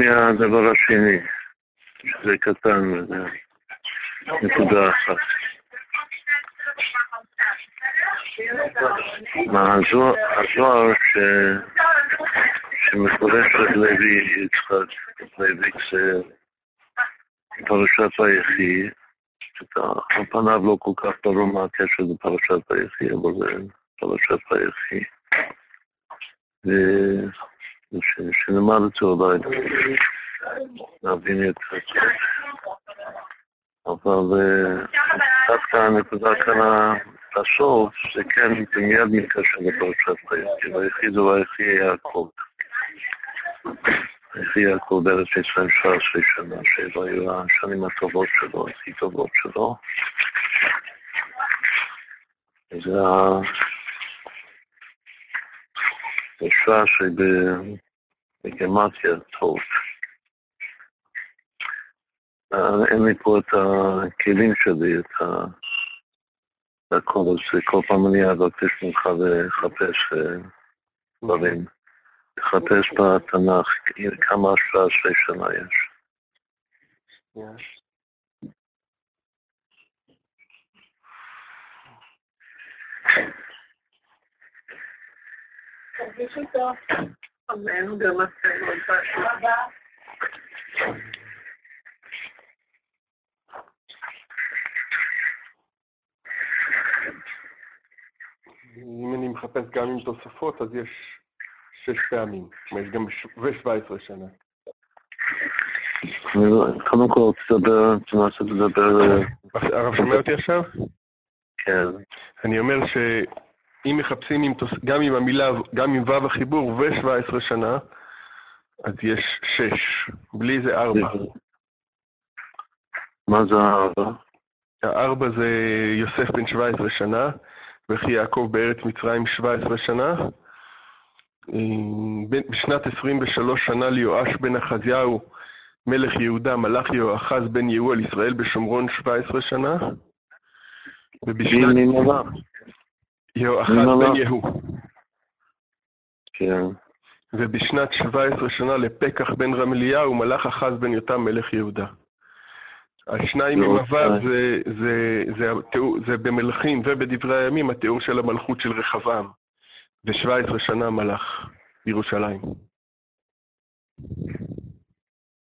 מהדבר השני, שזה קטן, זה נקודה אחת. הזוהר, הזוהר ש... שמפורשת לוי יצחק, לוי פרשת ויחי, על פניו לא כל כך ברור מה הקשר לפרשת ויחי, אבל זה פרשת ויחי. את זה אולי להבין את זה. אבל דווקא הנקודה כאן בסוף, זה כן, זה מיד מתקשר לפרשת ויחי, ויחי זה ויחי יעקב. ויחי יעקב בארץ ישראל 17 שנה, שאלו היו השנים הטובות שלו, הכי טובות שלו. זה השעה שבגמטיה טוב. אין לי פה את הכלים שלי, את הכל, אז כל פעם אני אבקש ממך לחפש דברים. לחפש בתנ"ך כמה עשרה שנה יש. אם אני מחפש גם עם תוספות, אז יש שש פעמים, יש גם ו-17 שנה. קודם כל, תנסה לדבר... הרב שומע אותי עכשיו? כן. אני אומר שאם מחפשים עם, גם עם המילה, גם עם ו' החיבור ו-17 שנה, אז יש שש, בלי זה ארבע. מה זה הארבע? הארבע זה יוסף בן 17 שנה, וכי יעקב בארץ מצרים 17 שנה. בשנת 23 שנה ליואש בן אחזיהו, מלך יהודה, מלך יהואחז בן יהוא על ישראל בשומרון 17 שנה. ובשנת... יהואחז בן יהוא. כן. ובשנת 17 שנה לפקח בן רמליהו, מלך אחז בן יותם מלך יהודה. השניים עם הוו זה, זה, זה, זה, זה במלכים ובדברי הימים התיאור של המלכות של רחבעם. ו-17 שנה מלך בירושלים.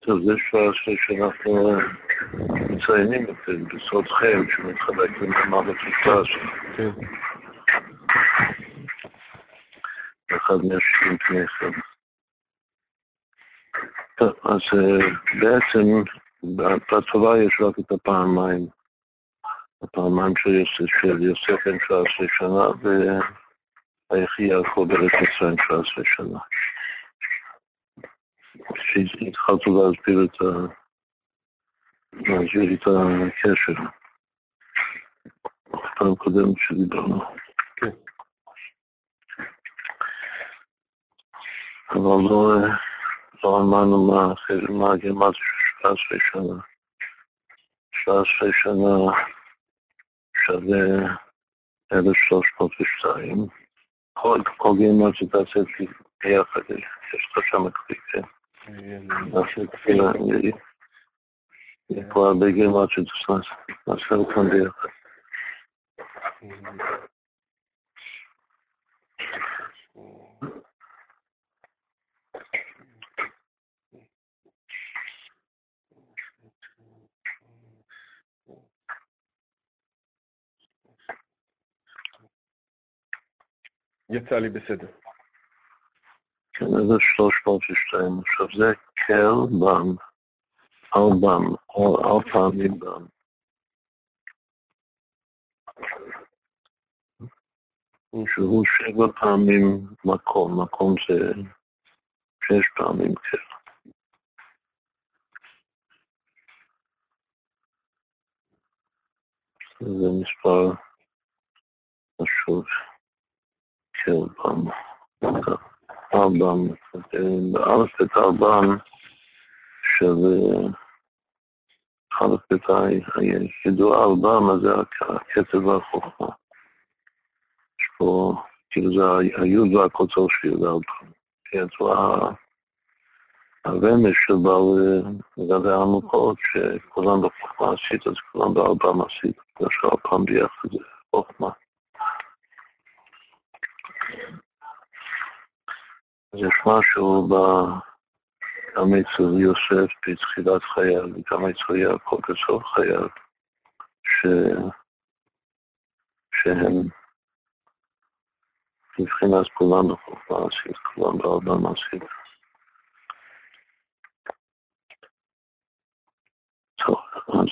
טוב, זה 17 שאנחנו מציינים את זה בסוד חן, שמתחלק למאמר בתקופה שלו. אחד מהשירים פני אחד. טוב, אז בעצם בצבא יש רק את הפעמיים. הפעמיים של יוסף בן 17 שנה, ויחי יעקב בארץ מצרים 17 שנה. כשהתחלתי להסביר את ה... להסביר את הקשר. פעם קודמת שדיברנו. כן. אבל לא, לא אמרנו מה אחר, מה הגרמת 17 שנה. 17 שנה שווה 1302. כל, כל גרמת שתעשה ביחד, יש לך שם קליק, כן? יש פה הרבה גרמת שתעשה אותם ביחד. יצא לי בסדר. כן, זה 302. עכשיו זה קל בם, על בם, על פעמים בם. שהוא שבע פעמים מקום, מקום זה שש פעמים קל. זה מספר חשוב. קל בם. ארבם, באלף את ארבם של אלף את הידוע ארבם, אז זה הכתב והחוכמה. יש פה, כאילו זה היוד והקוצר של ארבם. כן, זו הרמז שבאו לגבי העמוקות, שכולם בחוכמה עשית, אז כולם בארבע מעשית, עכשיו פעם ביחד זה חוכמה. יש משהו גם אצל יוסף בתחילת חייו, וגם אצל יעקב בסוף חייו, ש... שהם מבחינת כולם בחוכמה מעשית, כולם בארבע מעשית. טוב, אז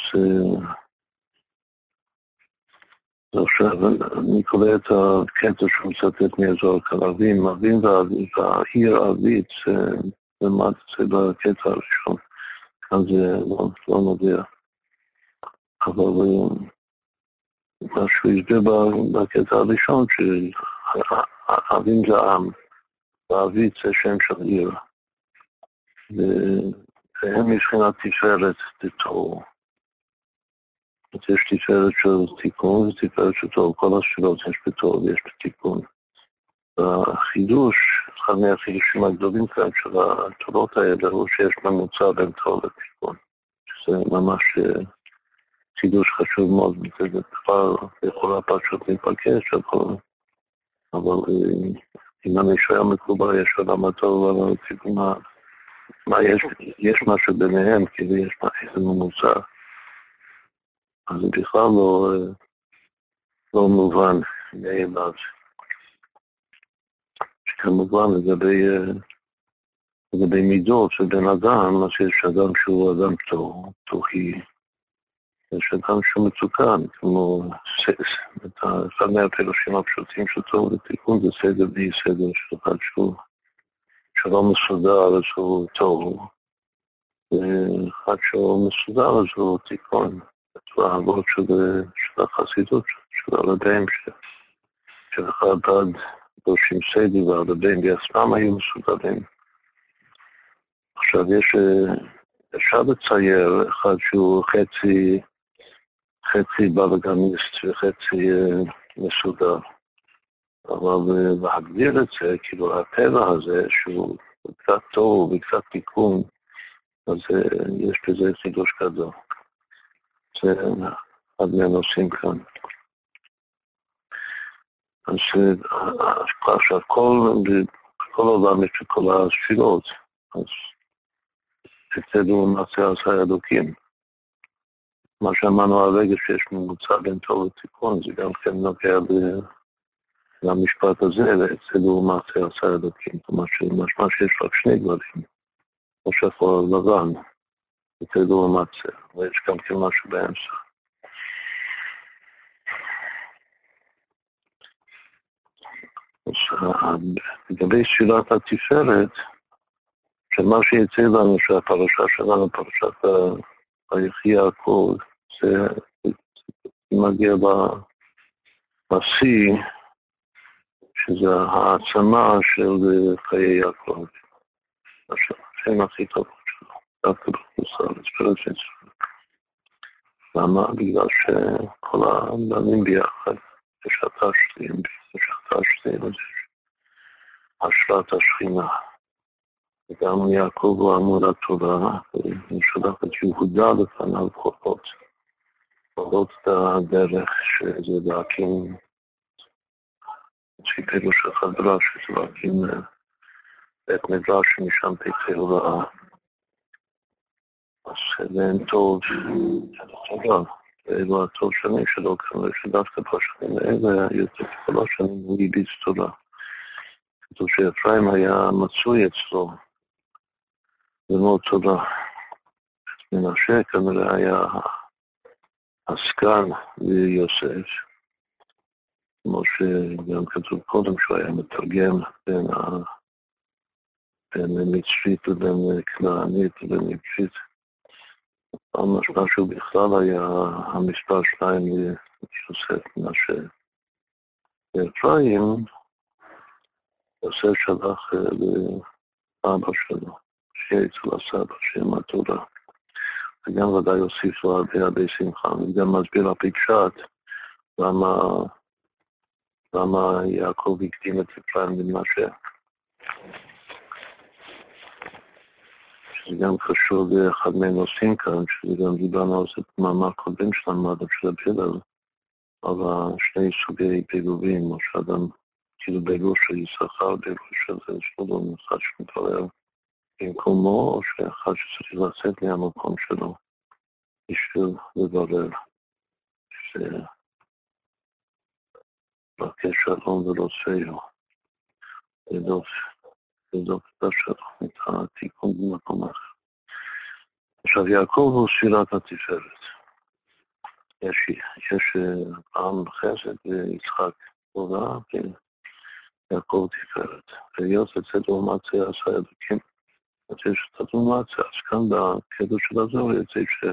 עכשיו אני קורא את הקטע שהוא מצטט מאזור כלבים, אבים ערבית, למד את זה בקטע הראשון, כאן זה לא, נוגע. אבל מה שהוא הסביר בקטע הראשון, שאבים זה עם, וערבית זה שם של עיר. והם מבחינת תפארת לתור. יש תפארת של תיקון ותפארת של תור, כל השאלות יש בתור ויש בתיקון. החידוש, אחד מהחידושים הגדולים כאן של התורות האלה הוא שיש ממוצע בין תור לתיקון, שזה ממש חידוש חשוב מאוד, זה כבר יכולה פשוט להיפגש, אבל, אבל אם אני שואל מקובל, יש עולם הטוב ועולם התיקון, מה יש, יש משהו ביניהם, כאילו יש איזה ממוצע, אז זה בכלל לא, אה, לא מובן מאליו. כמובן לגבי, אה, לגבי מידות של בן אדם, אז יש אדם שהוא אדם טוב, תוכי, יש אדם שהוא מתוקן, כמו אחד מהפילושים הפשוטים של טוב ותיקון זה סדר בלי סדר של אחד שהוא שלא מסודר אז הוא טוב, ואחד שהוא מסודר אז הוא תיקון. את האהבות של, של החסידות, של הרבים, של החב"ד דורשים סדי והרבים בעצמם היו מסוגלים. עכשיו יש, אה, אפשר לצייר אחד שהוא חצי, חצי בלאגניסט וחצי אה, מסודר, אבל אה, להגדיר את זה, כאילו הטבע הזה, שהוא קצת טוב וקצת תיקון, אז יש בזה חידוש גדול. זה אחד מהנושאים כאן. אז עכשיו כל, כל העולם יש את כל השפילות, אז אצלנו מעשה עשה אלוקים. מה שאמרנו הרגע שיש ממוצע בין טוב לתיקון, זה גם כן נוגע למשפט הזה, ואצלנו מעשה עשה אלוקים. כלומר שיש רק שני דברים, או שחור לבן, אצלנו מעשה, ויש גם כן משהו באמצע. לגבי שאלת התפארת, שמה שיצא לנו שהפרשה שלנו, פרשת ויחי יעקב, זה מגיע לשיא, שזה העצמה של חיי יעקב, השם הכי טוב דווקא בחוסר, לספרט למה? בגלל שכל הבנים ביחד, יש התשלים, שתיים, השראת השכינה. וגם יעקב הוא עמוד התורה, הוא שלח את יהודה לפניו חולות. חולות את הדרך שזה להקים, לפי פירוש של חדרה, שזה להקים בית מדרש שמשם תצא הוראה. אין טוב, ואלו הטוב שנים שלו, כנראה שדווקא בשנים האלה, יותר כל השנים הוא הביץ תורה. כתוב שאפרים היה מצוי אצלו ללמוד תורה. מנשה כנראה היה הסגן ליוסף, כמו שגם כתוב קודם שהוא היה מתרגם בין, ה... בין מצרית לבין כנענית לבין מצרית. משמע שהוא בכלל היה המספר שניים ליוסף מנשה. ואפרים, יוסף שלח אה, לאבא שלו, שיהיה אצל הסבא, שיהיה מהתורה. וגם ודאי הוסיף לו הרבה הרבה שמחה, וגם מסביר על פשט למה, למה יעקב הקדים את אפרים למנשה. שזה גם קשור לאחד מהנושאים כאן, שזה גם דיברנו על זה במאמר קודם שלמדנו של הפלל, על שני סוגי פיגובים, או שאדם, כאילו בגוף של יששכר, בגוף של שלום, אחד שמתברר במקומו, או שאחד שצריך לצאת מהמקום שלו בשביל לברר. לבקש שלום ורוצהו, לדוף, את השלום, את התיקון במקום אחר. עכשיו, יעקב הוא שירת התפארת. יש, יש עם חסד ויצחק גבורה, ויעקב תפארת. והיות אצל זה עשה אלוקים. אז יש את זה, אז כאן בקטע של הזוהר יוצא ש...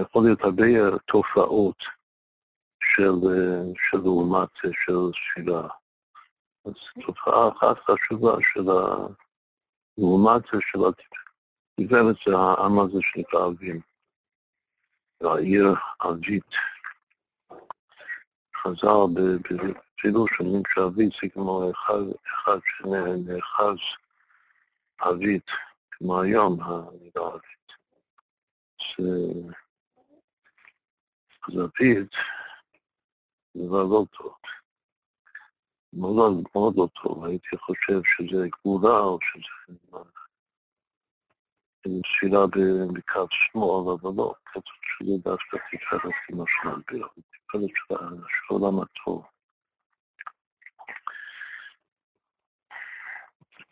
יכול להיות הרבה תופעות של, של לעומת, של שירה. אז תופעה אחת חשובה של לעומת של התפארת זה העם הזה שנקרא אבים. העיר אבית. חז"ל בפירוש אומרים שאבית זה כמו אחד, שנאחז אבית, כמו היום המילה אבית. אז אבית דבר לא טוב. מאוד, מאוד לא טוב, הייתי חושב שזה גבולה או שזה תפילה בקו שמאל, אבל לא, כתוב שזה דווקא תפארת עם השמלביר, תפארת של עולם הטוב.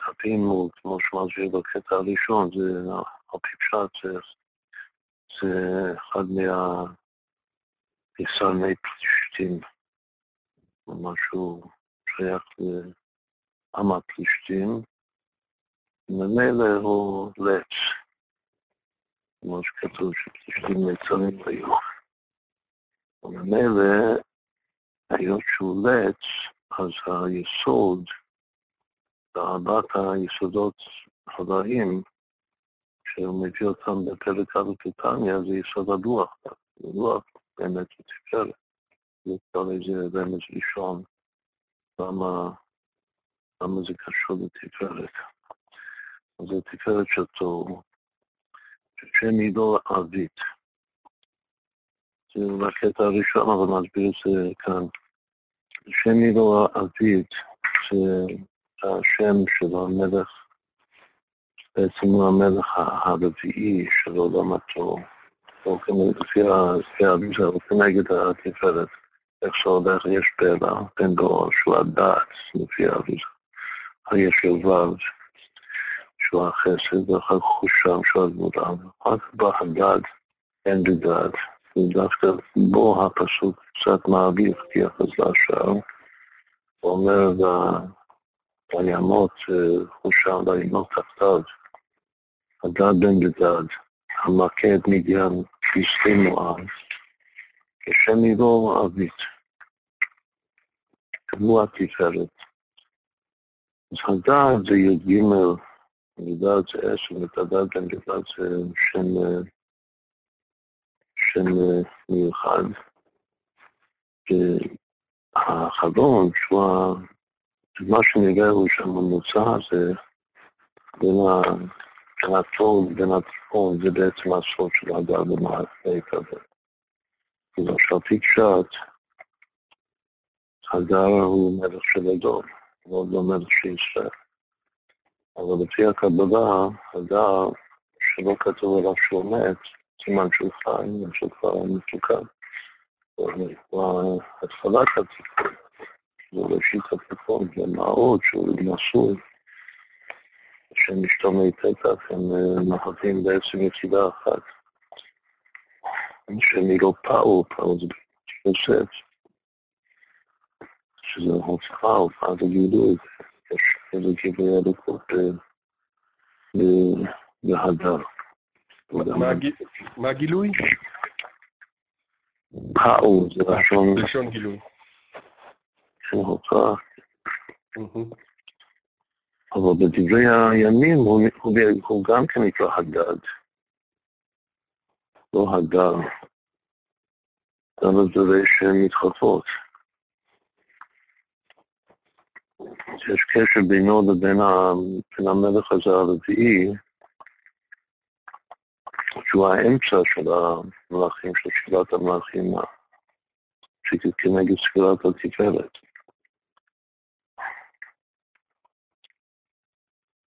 הפימול, כמו שמסביר בקטע הראשון, זה, על פי פשט, זה אחד מה... ניסני פלישתים. משהו שייך לעם הפלישתים, ממילא הוא לץ, כמו שכתוב שפלישתים נצרים היו. וממילא, היות שהוא לץ, אז היסוד, בארבעת היסודות הרעים, שהוא מביא אותם בפרק א' בטניה, זה יסוד הדוח. רוח באמת לתפארת. נקרא לזה רמז ראשון, למה, למה זה קשור לתפארת. זה תפארת של תוהו, ששם היא לא ערבית. זה בקטע הראשון, אבל נסביר את זה כאן. שם היא לא ערבית, זה השם של המלך, בעצם הוא המלך הרביעי של עולם התוהו. לפי האביזר, כנגד התפארת. איך שהולך, יש פלא, בן דור, שהוא הדעת, לפי האביזר. יש יובב, שהוא החסד, ואחר כך הוא שם, שהוא הדמות העם. רק בהדד אין בדד. ודווקא בו הפסוק קצת מעביר כיחס לשאר. הוא אומר לימות, הוא שם לימות תחתיו, הדד בן בדד. המכה את מדיין בשתי מואב, כשם עיבור ערבית, כמו התפארת. אז הדעת זה י"ג, הדעת זה עשר, ואת הדעת גם לדעת זה שם, שם מיוחד. החלום, שהוא מה שנראה הוא שהממוצע הזה בין הטוב ובין התיכון זה בעצם הסוד של הדר במערכי כזה. עכשיו פיקשת, הדר הוא מלך של הדור, ועוד לא מלך של ישראל. אבל לפי הקבלה, הדר, שלא כתוב עליו שהוא מת, סימן שהוא חי, משהו כבר. הוא התחלת התיקון, זה ראשית התיקון, זה מעוד שהוא נשוי. שהם משתומי פתח, הם נוחתים בעצם יחידה אחת. שהם לא פעו, פעו זה יוסף, שזה הוצאה, הופעה לגילוי, יש איזה גילוי אלוקות בהדר. מה הגילוי? פעו זה לשון גילוי. של הוצאה. אבל בדברי הימים הוא, גם כן נקרא הגד, לא הגר. גם בדברי שהן מתחלפות. יש קשר בינו לבין המלך הזה הרביעי, שהוא האמצע של המלאכים, של ספירת המלאכים, שכנגד ספירת התפארת.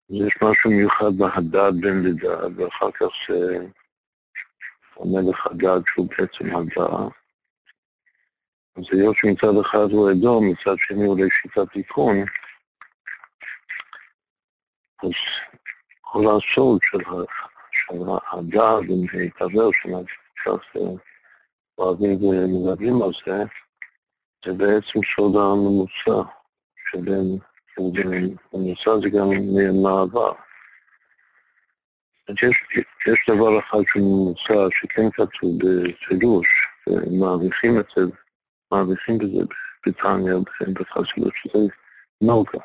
אז יש משהו מיוחד בהדד בן לדד, ואחר כך שהמלך הדד שהוא בעצם הדד. אז היות שמצד אחד הוא אדום, מצד שני הוא לשיטת תיקון, אז כל הסוד של הדעת והתעבר שקצת אוהבים ומדברים על זה, זה בעצם סוד הממוצע שבין, הממוצע זה גם מעבר. יש, יש דבר אחד שהוא ממוצע שכן כתוב בחידוש, ומעריכים את זה, מעריכים בזה בבריטניה, בחסידות, שזה נוגה.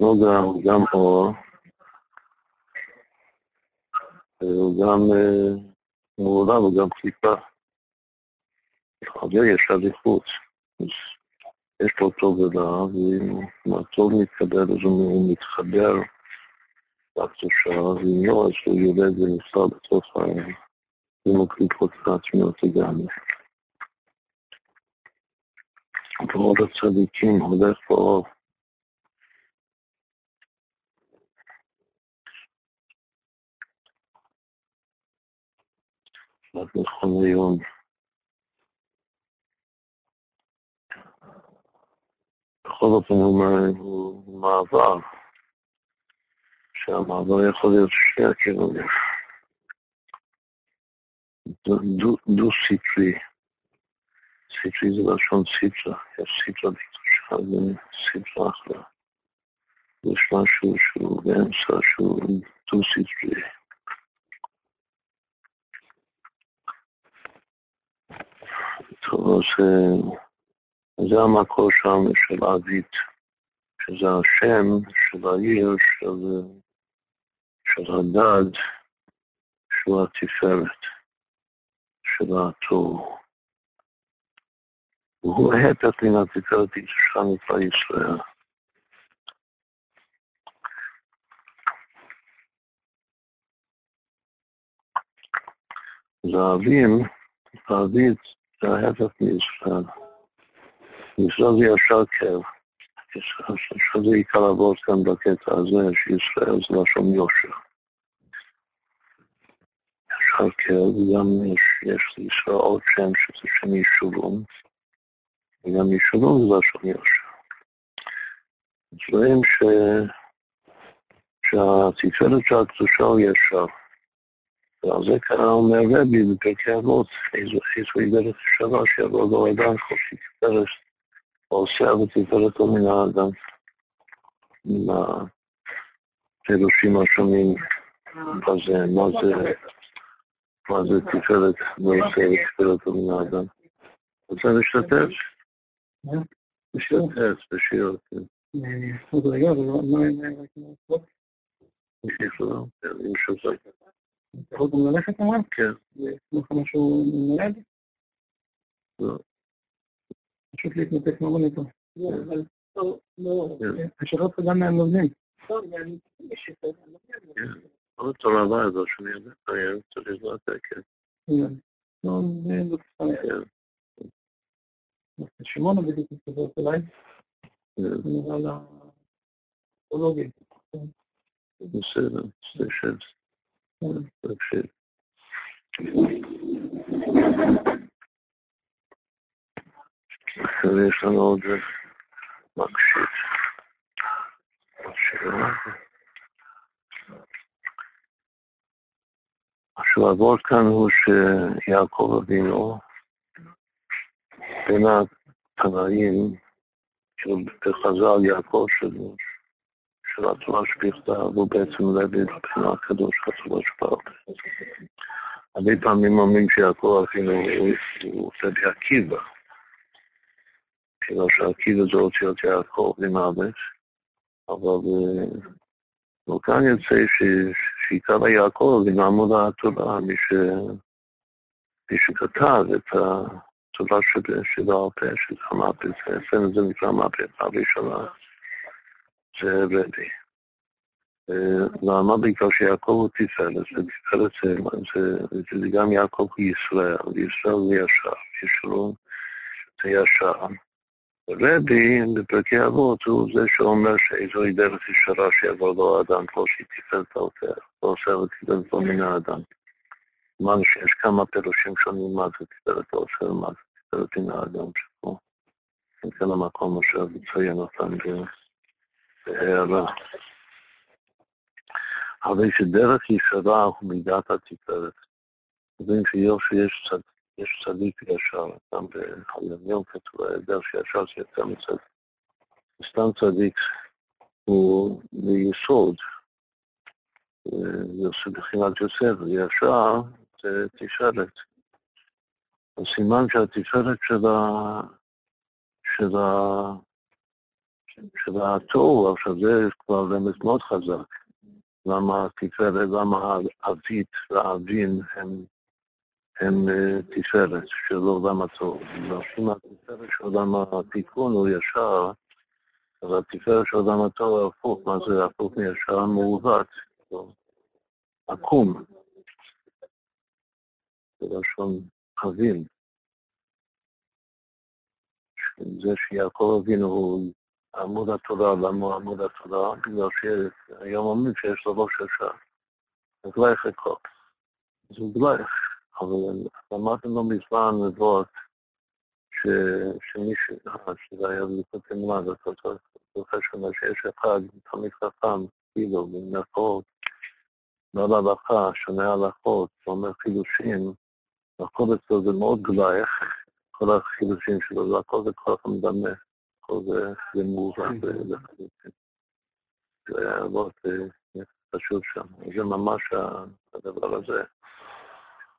נוגה הוא גם אור, הוא גם מעורב, הוא גם קליפה. אבל יש עדיפות. יש פה טוב ורע, ואם הטוב מתקבל אז הוא מתחבר לקדושה, ואם לא, אז הוא יורד ונפטר בתוך הדמוקריטות העצמיות לגמרי. ועוד הצדיקים הולך פה נכון היום. בכל אופן הוא מעבר, שהמעבר יכול להיות שני הכיוונים. דו-סטרי. סטרי זה לשון סיטרא, יש סיטרא בקדושה וסיטרא אחרא. יש משהו שהוא באמצע שהוא דו-סטרי. טוב, אז זה המקור שם של ערבית, שזה השם של העיר, של, של הדד, שהוא התפארת של התור. והוא ההפך מן התפארת של נקרא ישראל. האבים, הערבית זה ההפך מישראל. מישראל זה ישר קר. שזה עיקר לעבוד כאן בקטע הזה, שישראל זה לשון יושר. ישר קר, וגם יש, יש לישראל עוד שם שזה שם יישובון, וגם יישובון זה לשון יושר. אז רואים ש... שהתפארת של הקדושה הוא ישר. ועל זה קרא אומר רבי בפרקי אבות, איזו איגרת שווה שיבוא לו אדם חופשי כפרס, או עושה ותפארתו מן האדם, עם הפירושים השונים בזה, מה זה, מה זה תפארת ועושה ותפארתו מן האדם. רוצה להשתתף? להשתתף בשיר. מה עם שוזק. אתה יכול גם ללכת עליו? כן. יש לך משהו נולד? לא. פשוט להתנתק מהמוניטור. לא, אבל לא, לא. השאלות גם מהמבנים. עוד טוב הבא הזו שאני יודע, אני רוצה לזרוע את ההקל. לא, זה בסדר. שמעון בדיוק מסתובבת אליי. נראה לה... בסדר, תשב. תקשיב. עכשיו יש לנו עוד מקשיב. עכשיו העבוד כאן הוא שיעקב אבינו בין התנאים של חז"ל יעקב שלו, של התורה שבכתב, הוא בעצם לוי מבחינה הקדוש התורה שבעל הרבה פעמים אומרים שיעקב אפילו הוא עושה בעקיבא, כאילו שעקיבא זה אותיות יעקב למוות, אבל וכאן יוצא שעיקר היעקב זה מעמוד התורה, מי שכתב את ה... צורה שבעל פה, שזה המהפכה, אצלנו זה נקרא מהפכה ראשונה, זה רבי. למה? בגלל שיעקב הוא תפארת, ותפארת זה גם יעקב הוא ישראל, וישראל זה ישר, ישרו זה ישר. רבי בפרקי אבות הוא זה שאומר שאיזוהי דרך ישרה שיעבור לו האדם כמו שהיא תפארת האופר, לא עושה ותפארת לו מן האדם. אמרנו שיש כמה פירושים שונים מה זה תפארת האופר, מה זה תפארת מן האדם שפה. כן המקום אשר לציין אותם בהערה. הרי שדרך ישרה הוא מידת התפארת. יודעים שיש צד, יש צדיק ישר, גם ביום כתוב, דרך ישר שיצא מצד. סתם צדיק הוא מיסוד, זה בחינת יוסף, וישר זה תפארת. הסימן שהתפארת של ה... של ה... של עכשיו זה כבר רמז מאוד חזק. למה תפארת, למה אבית ואבין הם, הם תפארת של עולם הטוב. אם התפארת של עולם התיקון הוא ישר, אז התפארת של עולם הטוב הפוך, מה זה הפוך מישר? מעוות, עקום. זה לשון אבין. זה שיעקב אבינו הוא עמוד התורה, למה עמוד התורה? בגלל שהיום אומרים שיש לו ראש ישר. זה גלייך הכל. זה גלייך, אבל אמרתם לו מזמן נבואות שמישהו, שזה היה לפני מלד, אתה זוכר שאומר שיש אחד, תמיד חכם, כאילו, במרכאות, לא להלכה, שונה הלכות, אומר חילושים, הכל אצלו זה מאוד גלייך, כל החילושים שלו, זה הכל זה כל כך מדמה. הכל זה מובן לחלוטין. זה היה מאוד חשוב שם. זה ממש הדבר הזה.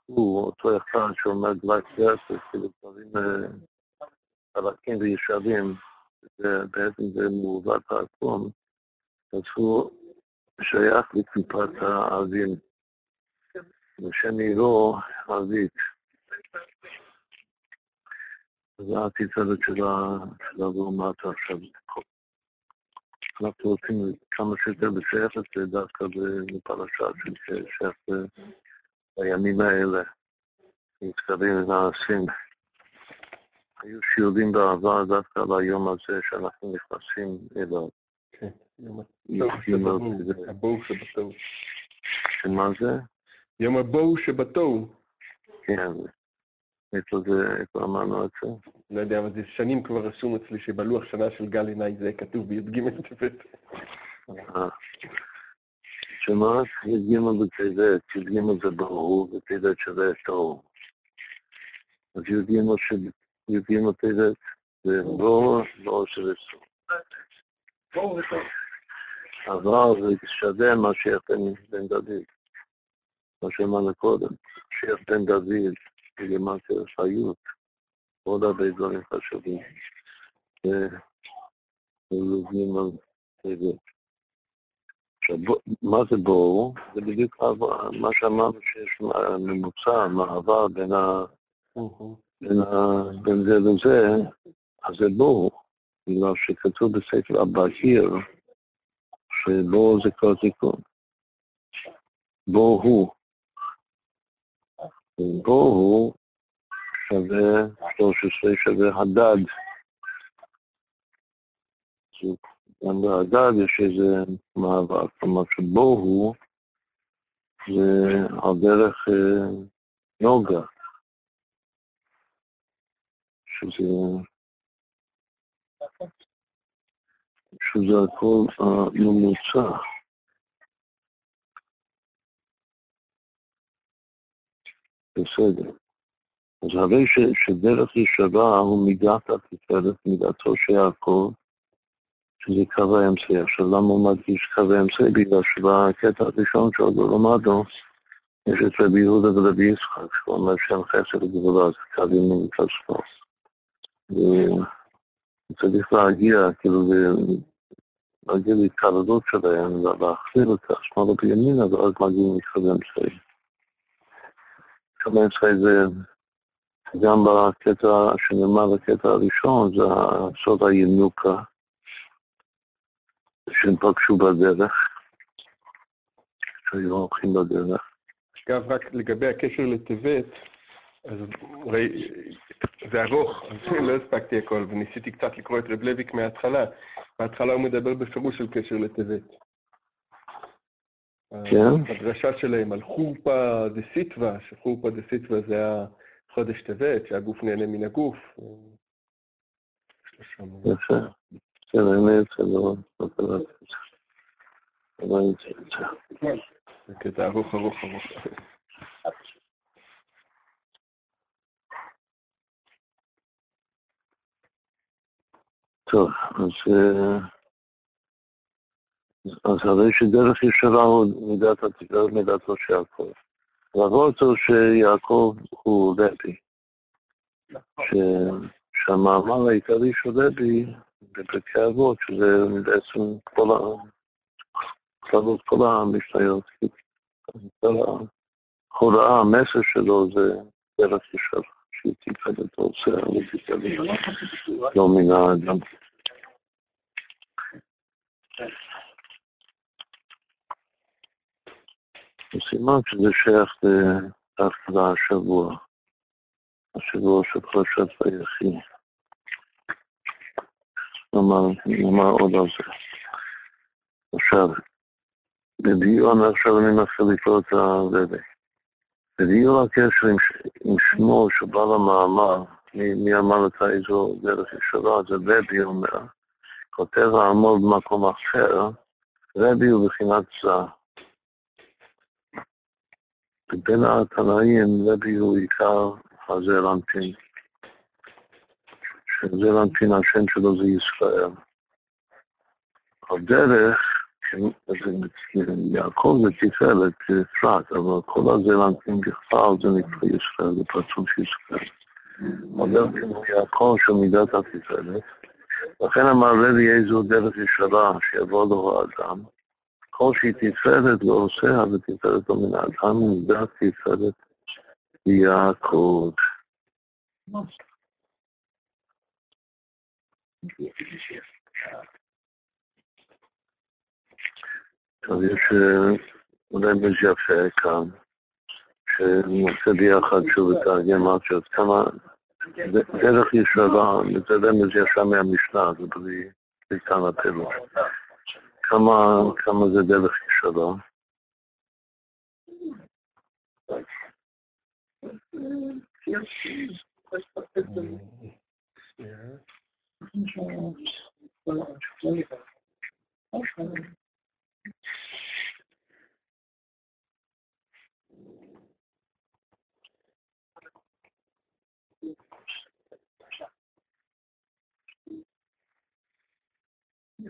הוא אותו אחד שאומר גלייק גרסס, כאילו דברים חלקים וישרים, בעצם זה מעוות העקום, אז הוא שייך לקליפת האבים, ושם עירו אבית. זה התפארת של הגאומטה עכשיו. אנחנו רוצים כמה שיותר זה דווקא בפרשה ששייך בימים האלה, נזכרים ונעשים. היו שיעורים בעבר דווקא על היום הזה שאנחנו נכנסים אליו. כן, יום הבואו שבתוהו. שמה זה? יום הבואו שבתוהו. כן. איפה זה, איפה אמרנו את זה? לא יודע, אבל זה שנים כבר רשום אצלי שבלוח שנה של גל עיניי זה כתוב בי"ג טבת. שמה? י"ג בטבת, י"ג זה ברור, וטבת שווה תוהו. אז י"ג בטבת זה בור, בור שווה תוהו. אבל זה שווה מה שייך בן דוד, מה שאמרנו קודם, שייך בן דוד. בגימטריה חיות, עוד הרבה דברים חשובים. ולומדים על זה. עכשיו, מה זה בור? זה בדיוק מה שאמרנו שיש ממוצע, מעבר בין, ה... בין, ה... בין זה לזה, אז זה בור, בגלל שכתוב בספר הבהיר, שבור זה כל תיקון. בור הוא. בו הוא שווה 13 שווה הדד. גם בהדד יש איזה מעבר, כלומר שבו הוא זה על דרך אה, נוגה, שזה שזה הכל הממוצע. אה, בסדר. אז הרי ש, שדרך ישרה הוא מידת התפארת, מידתו של יעקב, שזה קו האמצעי. עכשיו, למה הוא מדגיש קו האמצעי? בגלל שבקטע הראשון לא למדנו, יש את רבי יהודה ורבי יצחק, שהוא אומר שם חסר וגבולה, זה קו ימין וקו שמאל. וצריך להגיע, כאילו, להגיע להתקרבות שלהם, להחזיר את השמאל בימינה, ואז מגיעים לקו האמצעי. כמה אצלי זה גם בקטע שנאמר בקטע הראשון, זה סוד הינוקה, שהם פגשו בדרך, שהיו הולכים בדרך. אגב, רק לגבי הקשר לטבת, אז ראי, זה ארוך, אז לא הספקתי הכל, וניסיתי קצת לקרוא את רב לויק מההתחלה. בהתחלה הוא מדבר בפירוש של קשר לטבת. כן. הדרשה שלהם על חורפה דה סיטווה, שחורפה דה סיטווה זה החודש טבת, שהגוף נהנה מן הגוף. יפה. כן, האמת, זה לא... זה קטע ארוך ארוך ארוך. טוב, אז, אה, אז הרי שדרך ישרה הוא מידתו של יעקב. למרות שיעקב הוא לוי, שהמאמר העיקרי של לוי בפרקי אבות, שזה בעצם כל ה... כללות כל המשניות, ההוראה, המסר שלו זה דרך ישרה, שהיא תפקד את עושה, ותפקד לא מן האדם. סימן שזה שייך דווקא השבוע, השבוע של פרשת ויחי. נאמר עוד על זה. עכשיו, בדיון עכשיו אני מתחיל לקרוא את הרבי. בדיון הקשר עם, עם שמו של בעל המאמר, מי, מי אמר את האזור דרך ישרה, זה רבי אומר, כותב העמוד במקום אחר, רבי הוא בחינת זר. בין התנאים רבי הוא עיקר הזר אנפין, שזר אנפין השם שלו זה ישראל. הדרך יעקב זה תפארת, זה אפרת, אבל כל הזרנטים בכלל זה נקרא ישראל, זה פרצוף של ישראל. אבל כמו יעקב של מידת התפארת, לכן אמר רבי איזו דרך ישרה שיבוא לו האדם, כל שהיא תפארת לא עושה, אז תפארת לא מן האדם, מידת תפארת יעקב. אז יש אולי מז' יפה כאן, שנעשה ביחד שוב את הגרמציות, כמה דרך ישרה, רמז ישר מהמשנה, זה בלי, כאן. כמה, כמה זה דרך ישרה? Yeah. details well as flavor. Also,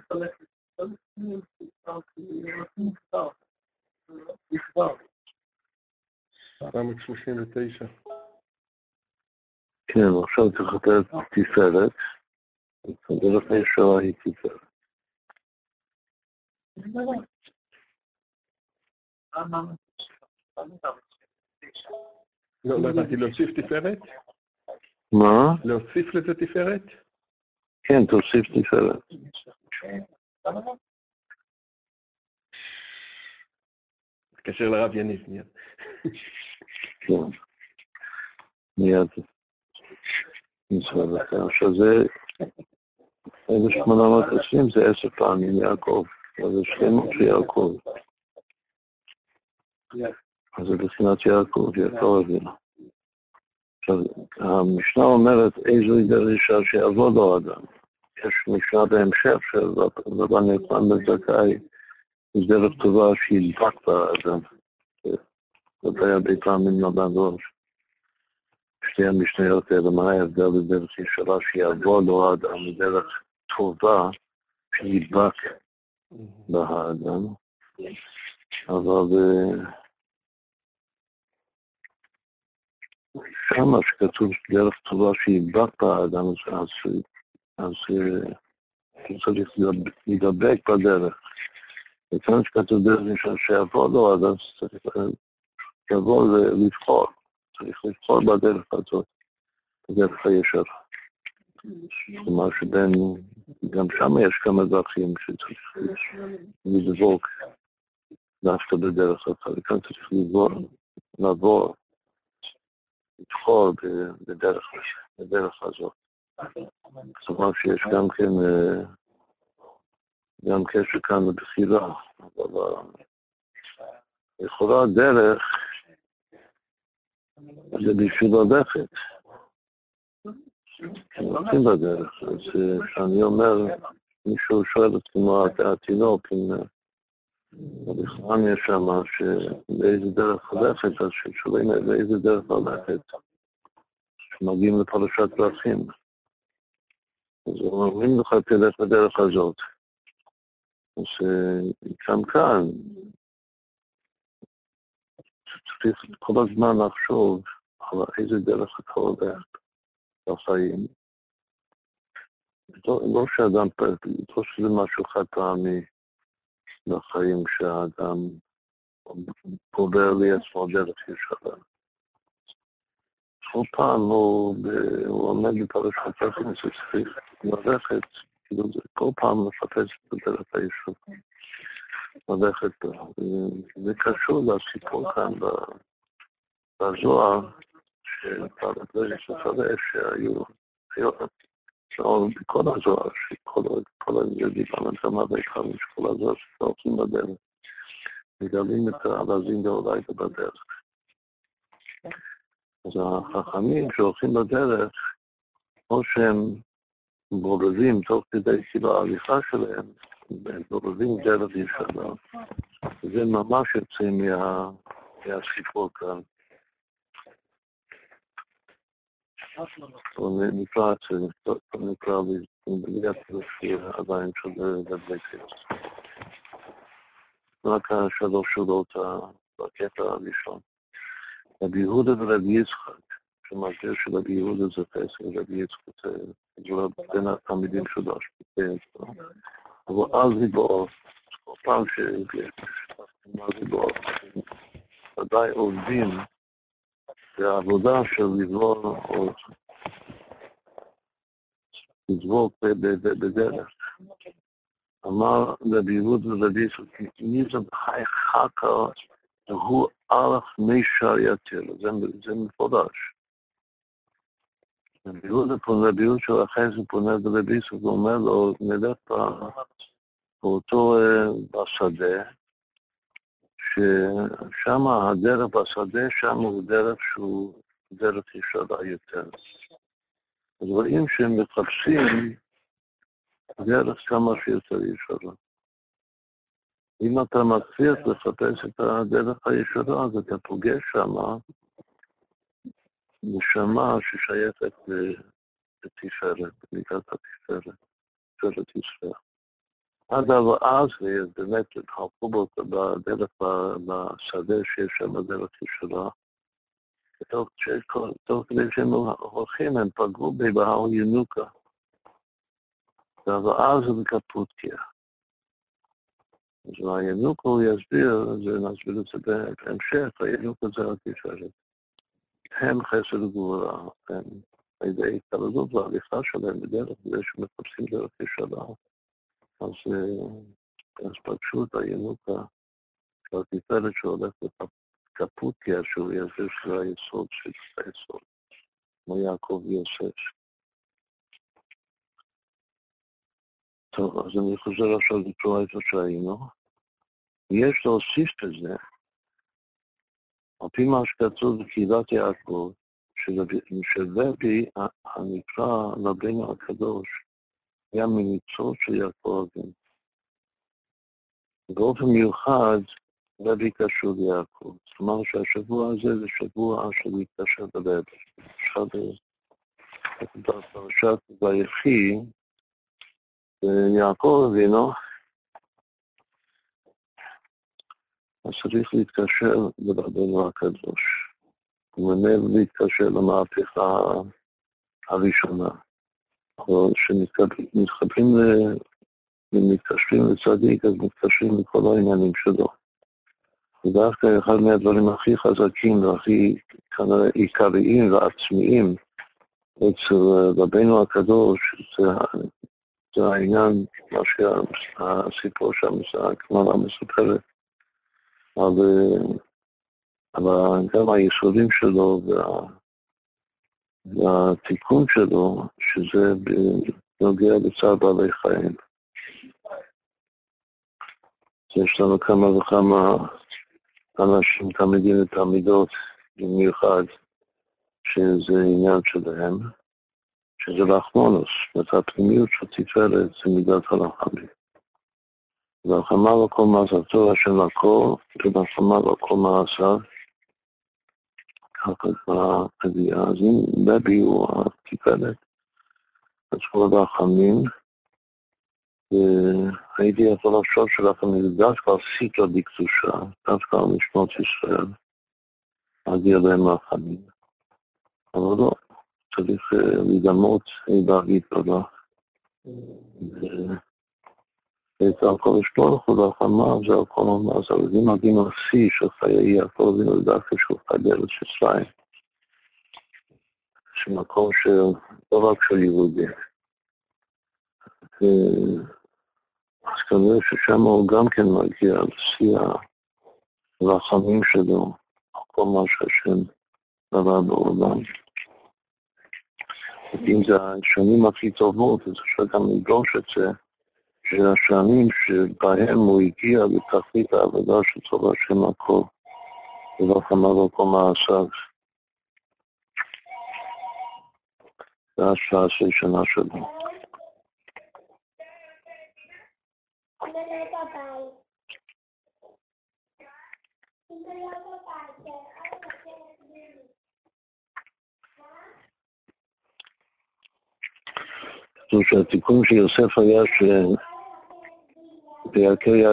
selected het. Dan ik misschien met deze. Ja, nog zo te geteld, die verder. תפארת, דרך הישרה היא תפארת. לא, לא הבנתי, להוסיף תפארת? מה? להוסיף לזה תפארת? כן, תוסיף תפארת. תתקשר לרב יניב מיד. כן, מיד. עכשיו זה 1820 זה עשר פעמים יעקב, אז זה שלמות של יעקב. אז זה בחינת יעקב, יעקב אבינו. עכשיו, המשנה אומרת איזו דרישה שיעבוד לו אדם. יש משנה בהמשך של רבן יוחנן בן זכאי, דרך טובה שידבק באדם. זה היה הרבה פעמים לבן ראש. שתי המשניות האלה, מה ההבדל בדרך ישרה שיעבוד לו אדם בדרך טובה שידבק באדם, אבל שמה שכתוב דרך טובה שידבק באדם, אז, הוא צריך להידבק בדרך. וכאן שכתוב דרך שיבוא לו, אז צריך לבוא ולבחור, צריך לבחור בדרך הזאת. דרך הישר. כלומר שבין, גם שם יש כמה דרכים שצריך לדבוק דווקא בדרך אחת, וכאן צריך לעבור, לבחור בדרך, בדרך הזאת. כלומר שיש גם כן, אה, גם קשר כאן לבחירה, אבל לכאורה דרך זה בשביל ללכת. הולכים בדרך, אז כשאני אה, אומר, מישהו שואל אותי כמו התינוק, אם רבי חנן יש שם, שבאיזה דרך ללכת, אז ששואלים באיזה דרך ללכת, כשמגיעים לפרשת דרכים. אז אומרים לך, תלך בדרך הזאת. אז גם אה, כאן, צריך כל הזמן לחשוב על איזה דרך אתה הולך בחיים. לא, לא שאדם, לא שזה משהו חד פעמי בחיים, שהאדם עובר לעצמו דרך ישרה. כל פעם הוא, עומד בפרשת דרכים שצריך ללכת, כאילו זה כל פעם לחפש הדרך הישרה. ללכת, זה קשור לסיפור כאן בזוהר, לא שפרש שהיו, היו בכל הזוהר, שכל היהודים המלחמה והתחלנו של כל הזוהר שהולכים בדרך, מגלים את הארזים דאורייתא בדרך. אז החכמים שהולכים בדרך, או שהם בוררים תוך כדי כאילו ההליכה שלהם, בוררים דרך ישנה, זה ממש יוצא מה, מהסיפור כאן. הוא נקרא, נקרא בלי הפרשי עדיין דברי קריאס. רק השלוש שורות בקטע הראשון. רבי יהודה ורבי יצחק, שמסביר שרבי יהודה זה חסר, רבי יצחק זה בין התלמידים שלו, אבל אז דיבור, כל פעם שמה דיבור, ודאי עובדים זה העבודה של לברור או לדבוק בדרך. אמר רבי יהודה רבי יצחק, מי זה בחי חכה הוא ארך מי שעייתנו, זה מפורש. רבי יהודה פונה, רבי יהודה של החסד פונה לרבי יצחק ואומר לו, נלך באותו בשדה, ששם הדרך בשדה, שם הוא דרך שהוא דרך ישרה יותר. אז רואים שהם מחפשים דרך כמה שיותר ישרה. אם אתה מצליח לחפש את הדרך הישרה, אז אתה פוגש שם נשמה ששייכת לתפארת, במידת התפארת, תפארת ישראל. עד אז באמת התחלקו בו בדרך, בשדה שיש שם דרך ישרה. תוך כדי שהם הולכים, הם פגעו בי בהר ינוקה. ואז זה בקפוטקיה. אז הינוקה הוא יסביר, נסביר את זה בהמשך, הינוקה זה רק ישרת. הם חסד וגבורה, הם על ידי התעללות וההליכה שלהם בדרך, זה שמחפשים דרך ישרה. אז, אז פגשו את הינוקה של התפארת שהולך לקפוטיה, שהוא יסביר שזה היסוד של היסוד, כמו יעקב ויוסף. טוב, אז אני חוזר עכשיו לקרוא איפה שהיינו. יש להוסיף בזה, על פי מה שכתוב בקהילת יעקב, שרבי הנקרא רבינו הקדוש היה מניצות של יעקב אבינו. באופן מיוחד רבי קשור ליעקב. כלומר שהשבוע הזה זה שבוע של להתקשר. עכשיו בפרשת ויחי, יעקב אבינו, אז צריך להתקשר לרבנו הקדוש. וממילא להתקשר למהפכה הראשונה. כשמתחברים ומתקשרים לצדיק, אז מתקשרים לכל העניינים שלו. ודווקא אחד מהדברים הכי חזקים והכי כנראה עיקריים ועצמיים אצל רבנו הקדוש, זה, זה העניין, מה שהסיפור שם, הגמרא מספרת, אבל, אבל גם היסודים שלו וה, והתיקון שלו, שזה בנוגע לצער בעלי חיים. יש לנו כמה וכמה אנשים, תלמידים ותלמידות במיוחד, שזה עניין שלהם, שזה לחמונוס, זאת הפנימיות של תפארת זה מידת הרחמים. והחמה לא כל מעשתו השם הכל, ולחמה לא כל מעשיו, כבר הביאה. אז אם לוי הוא התפארת, אז כל הרחמים, והייתי יכול לחשוב שלכם דווקא על סיטו בקדושה, דווקא על משמעות ישראל, להגיע להם רחמים. אבל לא, צריך להידמות להגיד תודה. ואת הקודש ברוך הוא זה הכל ממש, אבל אם מגיעים השיא של חיי יעקב אבינו דווקא שהוא בארץ ישראל, שמקום של, לא רק של יהודים. אז כנראה ששם הוא גם כן מגיע לשיא הרחמים שלו, כל מה שהשם דבר בעולם. אם זה השנים הכי טובות, אז אפשר גם לדרוש את זה, שהשנים שבהם הוא הגיע לתכלית העבודה של טוב השם הכל, ולא כמה לא כל מעשיו. זה השעה של שנה שלו. כתוב שהתיקון של יוסף היה שבירכי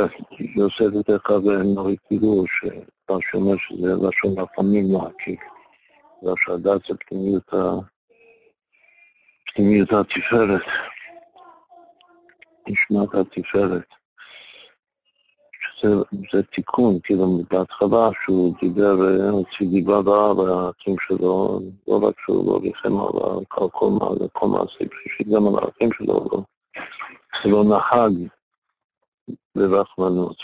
יוסף את אחד ונורי כאילו, שכבר שאומר שזה לשון רחמים להקיק. שהדת זה פנימיות התפארת, נשמת התפארת. זה תיקון, כאילו בהתחלה שהוא דיבר, הוציא דיבה רעה האחים שלו, לא רק שהוא לא ריחם על כל מעשה גם על האחים שלו, לא, לא נהג ברחמנות.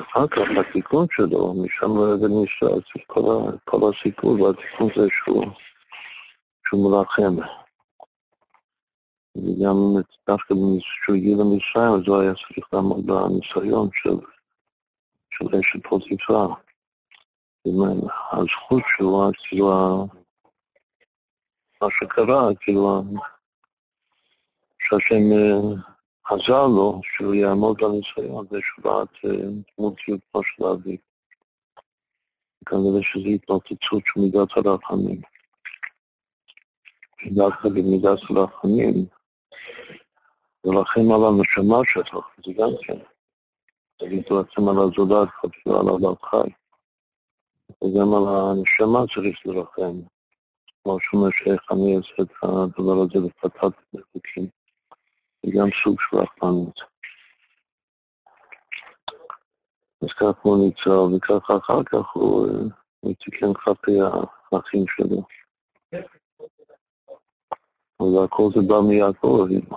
אחר כך התיקון שלו, משם זה נשאר, כל, כל הסיפור והתיקון זה שהוא, שהוא מלחם. וגם דווקא כשהוא הגיע למצרים, אז הוא היה צריך לעמוד בניסיון של, של אשת פוטיפר. הזכות שלו, כאילו, מה שקרה, כאילו, שהשם אה, עזר לו שהוא יעמוד בניסיון בשבעת אה, דמותיות כמו של אביו. כנראה שזו התנוצצות של מידת הרחמים. דווקא במידת הרחמים, ולכן על הנשמה שלך, זה גם כן. תגיד לרחם על הזולת, חפשו על אדם חי. וגם על הנשמה צריך לרחם. כמו שאומר שאיך אני אעשה את הדבר הזה לפתת בחוקים. גם סוג של רחמנות. אז כך הוא ניצל, וככה אחר כך הוא תיקן כלפי האחים שלו. אבל הכל זה בא מיעקב אבינו.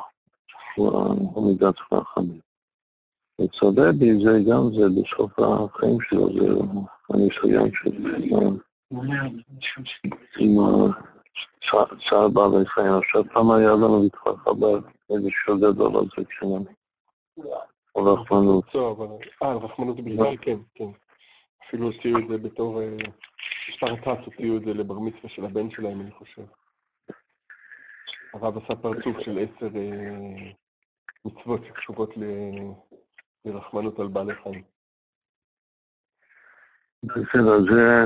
הוא מידת חכמים. וצודק זה גם זה בסוף החיים שלו, זה הניסיון של עם צער בעלי חיים. עכשיו פעם היה לנו בכפר חב"ד איזה שודד על זה כשאני... על רחמנות. אבל... אה, רחמנות בכלל, כן, כן. אפילו הוציאו את זה בתור... מספר טס הוציאו את זה לבר מצווה של הבן שלהם, אני חושב. הרב עשה פרצוף של עשר מצוות שקשורות לרחמנות על בעלי חיים. בסדר, זה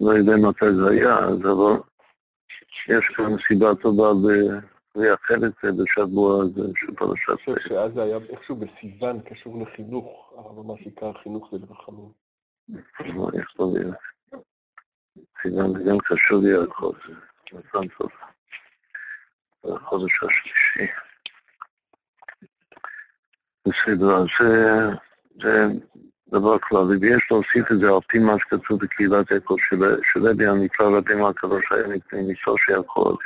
לא יודע מתי זה היה, אבל יש כאן סיבה טובה לייחד את זה בשבוע הזה של פרשת... אני חושב שאז זה היה איכשהו בסיוון קשור לחינוך, אבל מה שעיקר חינוך זה לרחמים. לא, יכול להיות. סיוון זה גם קשור זה נתן טוב. החודש השלישי. בסדר, אז זה דבר כללי, ויש להוסיף את זה על פי מה שכתוב בקהילת אקו שלוי הנקרא רבי מהקדוש היה מקצוע שיעקב,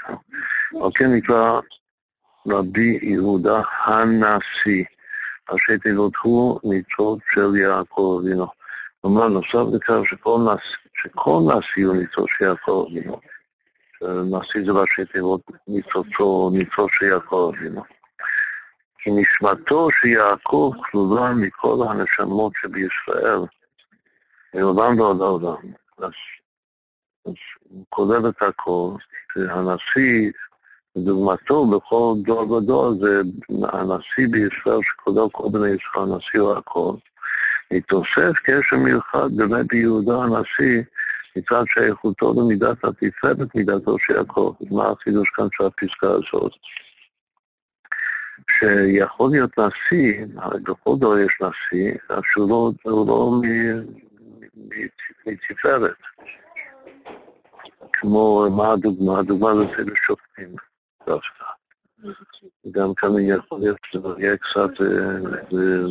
על כן נקרא רבי יהודה הנשיא, ראשי תיבות הוא ניצוץ של יעקב אבינו. כלומר, נוסף לכך שכל נשיא הוא ניצוץ של יעקב אבינו. נשיא זה ראשי תיבות ניצוץ של יעקב אבינו. כי נשמתו של יעקב כלולה מכל הנשמות שבישראל, מעולם ועוד העולם. אז, הוא כולל את הכל, שהנשיא, דוגמתו בכל דור ודור זה הנשיא בישראל שכולל כל בני ישראל, הנשיא הוא הכל. מתוסף קשר מיוחד ברבי יהודה הנשיא מצד שייכותו למידת התפארת מידתו של יעקב. מה החידוש כאן של הפסקה הזאת? שיכול להיות נשיא, הרי בכל דור יש נשיא, שהוא לא, לא מתפארת. כמו, מה הדוגמה? הדוגמה זה אצל שופטים דווקא. גם כאן יכול להיות שזה יהיה קצת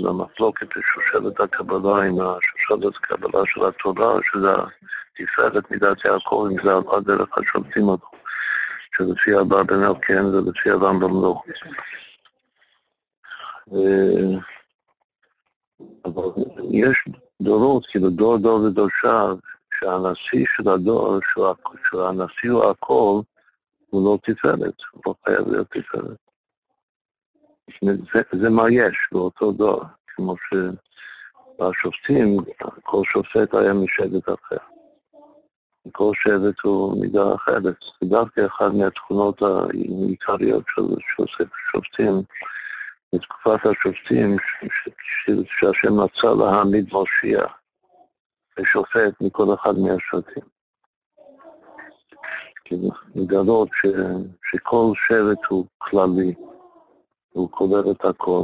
למחלוקת בשושלת הקבלה עם השושלת הקבלה של התורה, שזה התפארת מידת יעקב, אם זה עבד דרך השופטים, שלפי הבא בן אלקן ולפי הרמב"ם לא. אבל יש דורות, כאילו דור דור ודורשיו, שהנשיא של הדור, שהנשיא הוא הכל, הוא לא תפארת, הוא לא חייב להיות תפארת. זה, זה מה יש באותו דור, כמו שהשופטים, כל שופט היה משבט אחר. כל שבט הוא מידה אחרת. ודווקא אחת מהתכונות העיקריות של שופטים בתקופת השופטים, שהשם מצא להעמיד מושיע ושופט מכל אחד מהשופטים. לגלות ש, שכל שבט הוא כללי, הוא כולל את הכל.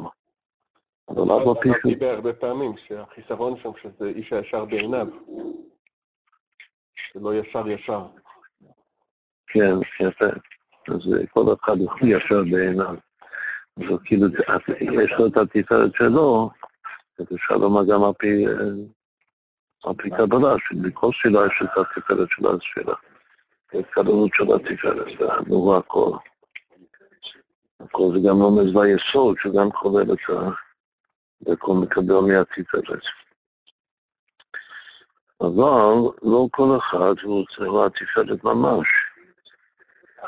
אבל אף על פי ש... דיבר הרבה פעמים שהחיסרון שם שזה איש הישר בעיניו, שלא ישר ישר. כן, יפה. אז כל אחד הוא ישר בעיניו. אז כאילו, יש לו את התפארת שלו, אפשר לומר גם על פי, קבלה, שבכל שאלה יש את התפארת של השאלה. ההתקדמות של התפארת, והנורא הכל. הכל זה גם רומז ביסוד, שגם כולל את ה... וכל מקבל מהתפארת. אבל לא כל אחד הוא צריך לתפארת ממש.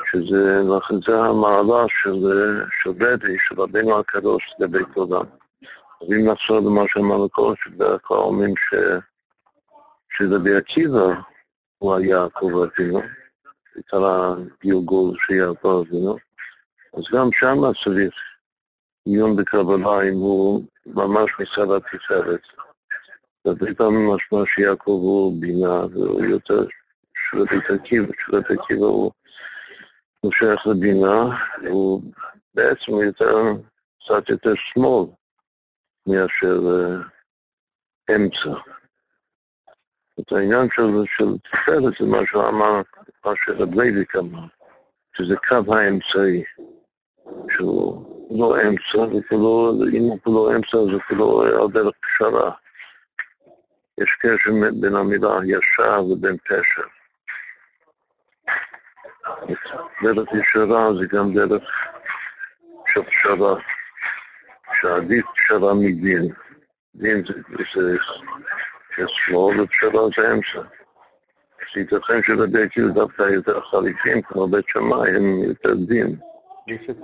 שזה, זה המעלה של, של של רבינו הקדוש לגבי כבודם. אם נחזור למה שאמרנו קודם, שבדרך כלל אומרים ש, שרבי עקיבא הוא היה יעקב אבינו, עיקר הגלגול של יעקב אבינו, אז גם שם צריך עיון בקבלה אם הוא ממש מצד התפארת. הרבה פעמים משמע שיעקב הוא בינה והוא יותר שרבי עקיבא, שרבי עקיבא הוא הוא שייך לבינה, הוא בעצם יותר, קצת יותר שמאל מאשר אה, אמצע. את העניין של, של תפארת זה מה שהוא אמר, מה לייביק אמר, שזה קו האמצעי, שהוא לא אמצע, וכאילו, אם הוא כולו אמצע זה כאילו על דרך פשרה. יש קשר בין המילה ישר ובין פשר. דרך ישרה זה גם דרך של פשרה, שעדיף פשרה מדין. דין זה, שמאל ופשרה זה אמצע. אז ייתכן שלבי עקיבא דווקא יותר חליפים, כמו בית שמאי, הם יותר דין. יש את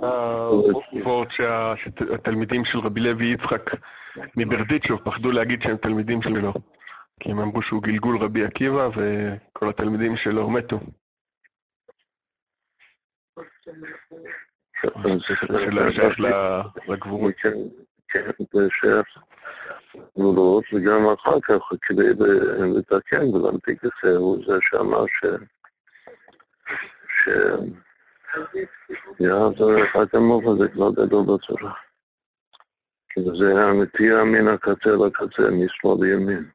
הוורט שהתלמידים של רבי לוי יצחק מברדיצ'וב פחדו להגיד שהם תלמידים שלו, כי הם אמרו שהוא גלגול רבי עקיבא וכל התלמידים שלו מתו. לגבורות. וגם אחר כך, כדי לתקן ולהנפיק את זה, הוא זה שאמר ש... ש... יעד אחד כמוך זה כבר גדול בתורה. זה הנטייה מן הקצה לקצה, משמאל לימין.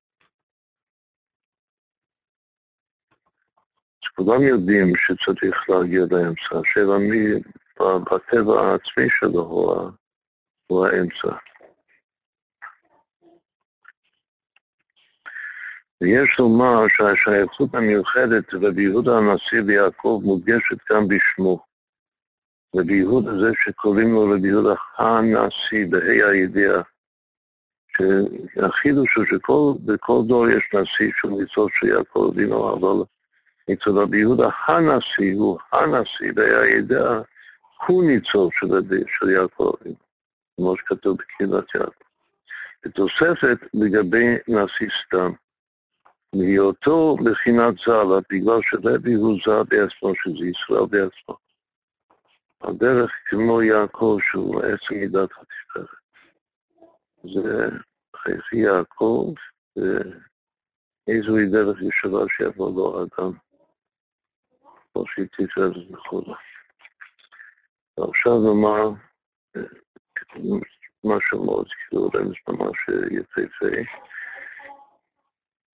כולם יודעים שצריך להגיע לאמצע, השאלה מי בטבע העצמי שלו הוא, האמצע. ויש לומר שהשייכות המיוחדת רבי יהודה הנשיא ויעקב מודגשת גם בשמו. רבי יהודה זה שקוראים לו רבי יהודה הנשיא, בה"א הידיעה. שהחידוש הוא שבכל דור יש נשיא שהוא ניצול של יעקב אבינו, אבל אצל רבי יהודה הנשיא הוא הנשיא, בה"א הידיעה, הוא ניצול של, יעקב כמו שכתוב בקהילת יעקב. בתוספת לגבי נשיא סתם. מהיותו בחינת זלה, בגלל שרבי הוא זר בעצמו, שזה ישראל בעצמו. הדרך כמו יעקב שהוא עצם מידת התפארת. זה חייכי יעקב, ואיזוהי דרך ישרה שיבוא לו אדם, כמו שהיא תפארת נכונה. ועכשיו נאמר משהו מאוד כאילו רמז ממש יפהפה.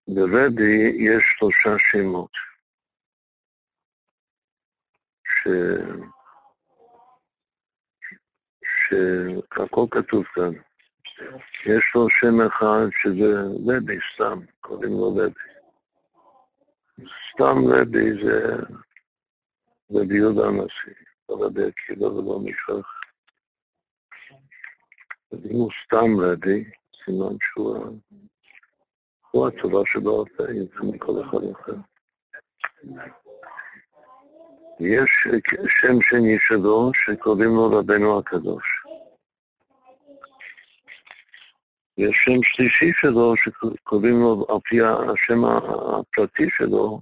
לרבי יש שלושה שמות, ש... שהכל כתוב כאן. יש לו שם אחד שזה לבי, סתם, קוראים לו לבי. סתם לבי זה לבי יהודה הנשיא, לבי עקיבא ולא אחר. אם הוא סתם לבי, סימן שהוא הוא התשובה שבו יותר מכל אחד אחר. יש שם שני שלו שקוראים לו רבנו הקדוש. יש שם שלישי שלו שקוראים לו על פי השם הפרטי שלו,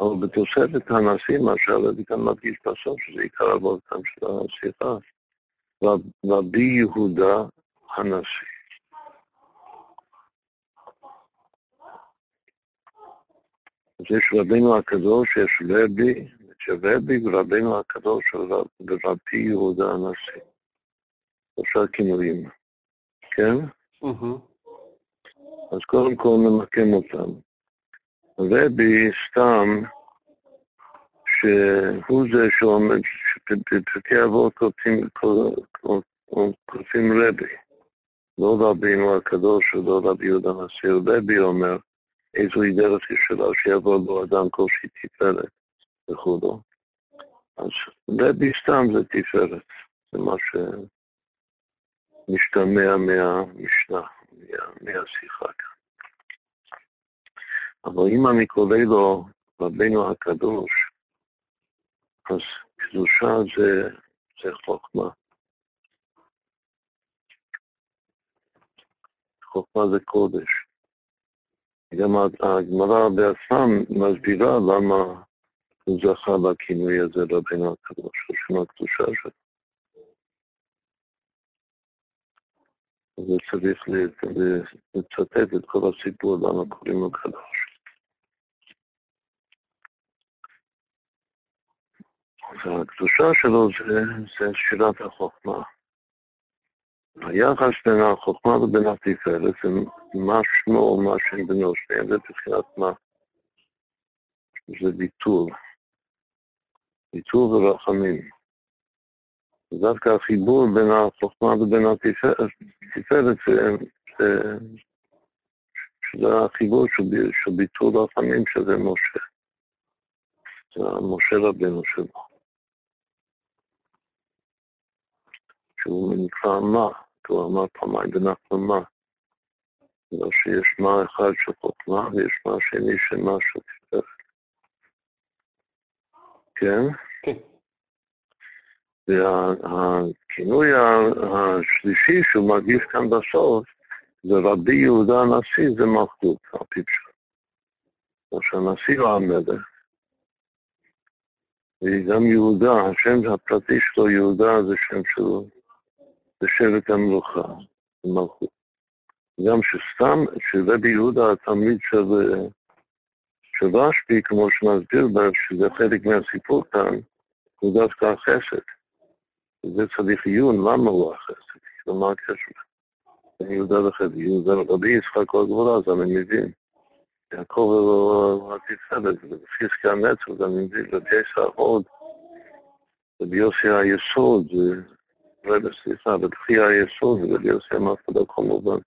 אבל בתוספת הנשיא, מה שהרבי כאן מדגיש בסוף, שזה עיקר עבודתם של השיחה, רבי יהודה הנשיא. אז יש רבינו הקדוש, יש רבי, שרבי ורבינו הקדוש ורבי יהודה הנשיא. שלושה כינויים, כן? אז קודם כל נמקם אותם. רבי סתם, שהוא זה שעומד, בפרקי אבות כותבים רבי. לא רבינו הקדוש ולא רבי יהודה הנשיא, רבי אומר, איזוהי דרך ישרה שיבוא בו אדם כלשהי תפארת וכו'. אז רבי סתם זה תפארת, זה מה שמשתמע מהמשנה, מה, מהשיחה כאן. אבל אם אני קורא לו רבינו הקדוש, אז קדושה זה, זה חוכמה. חוכמה זה קודש. גם הגמרא בעצמה מסבירה למה הוא זכה בכינוי הזה רבינו הקדוש, בשם הקדושה שלו. וצריך לצטט את כל הסיפור למה קוראים לו קדוש. והקדושה שלו זה, זה שירת החוכמה. היחס בין החוכמה ובין התפארת זה מה שמו מה שם בנו, שניהם זה מבחינת מה. זה ביטול. ביטול ורחמים. דווקא החיבור בין החוכמה ובין התפארת זה, שזה החיבור של, ביטול רחמים שזה משה. זה משה רבנו שלו. שהוא נקרא מה, כי הוא אמר פעמיים בנחל מה. בגלל שיש מה אחד של חוכמה ויש מה שני של מה של תפארת. כן? כן. והכינוי השלישי שהוא מרגיש כאן בסוף, זה רבי יהודה הנשיא, זה מלכות, על פי פשוט. כמו שהנשיא הוא המלך. וגם יהודה, השם הפרטי שלו, יהודה, זה שם שלו, זה שבט המלוכה, מלכות. גם שסתם, שרבי יהודה התלמיד של, רשב"י, כמו שמסביר בה, שזה חלק מהסיפור כאן, הוא דווקא החסד. וזה צריך עיון, למה הוא החסד? מה הקשר? יהודה לחסד, יהודה רבי יצחק כל גבולה, אז אני מבין. יעקב הוא התפארת, ובפסקי הנצח, אני מבין, יצחק עוד, רבי יוסי היסוד, רגע, סליחה, בתחייה היסוד, רבי יוסי אמר כמובן.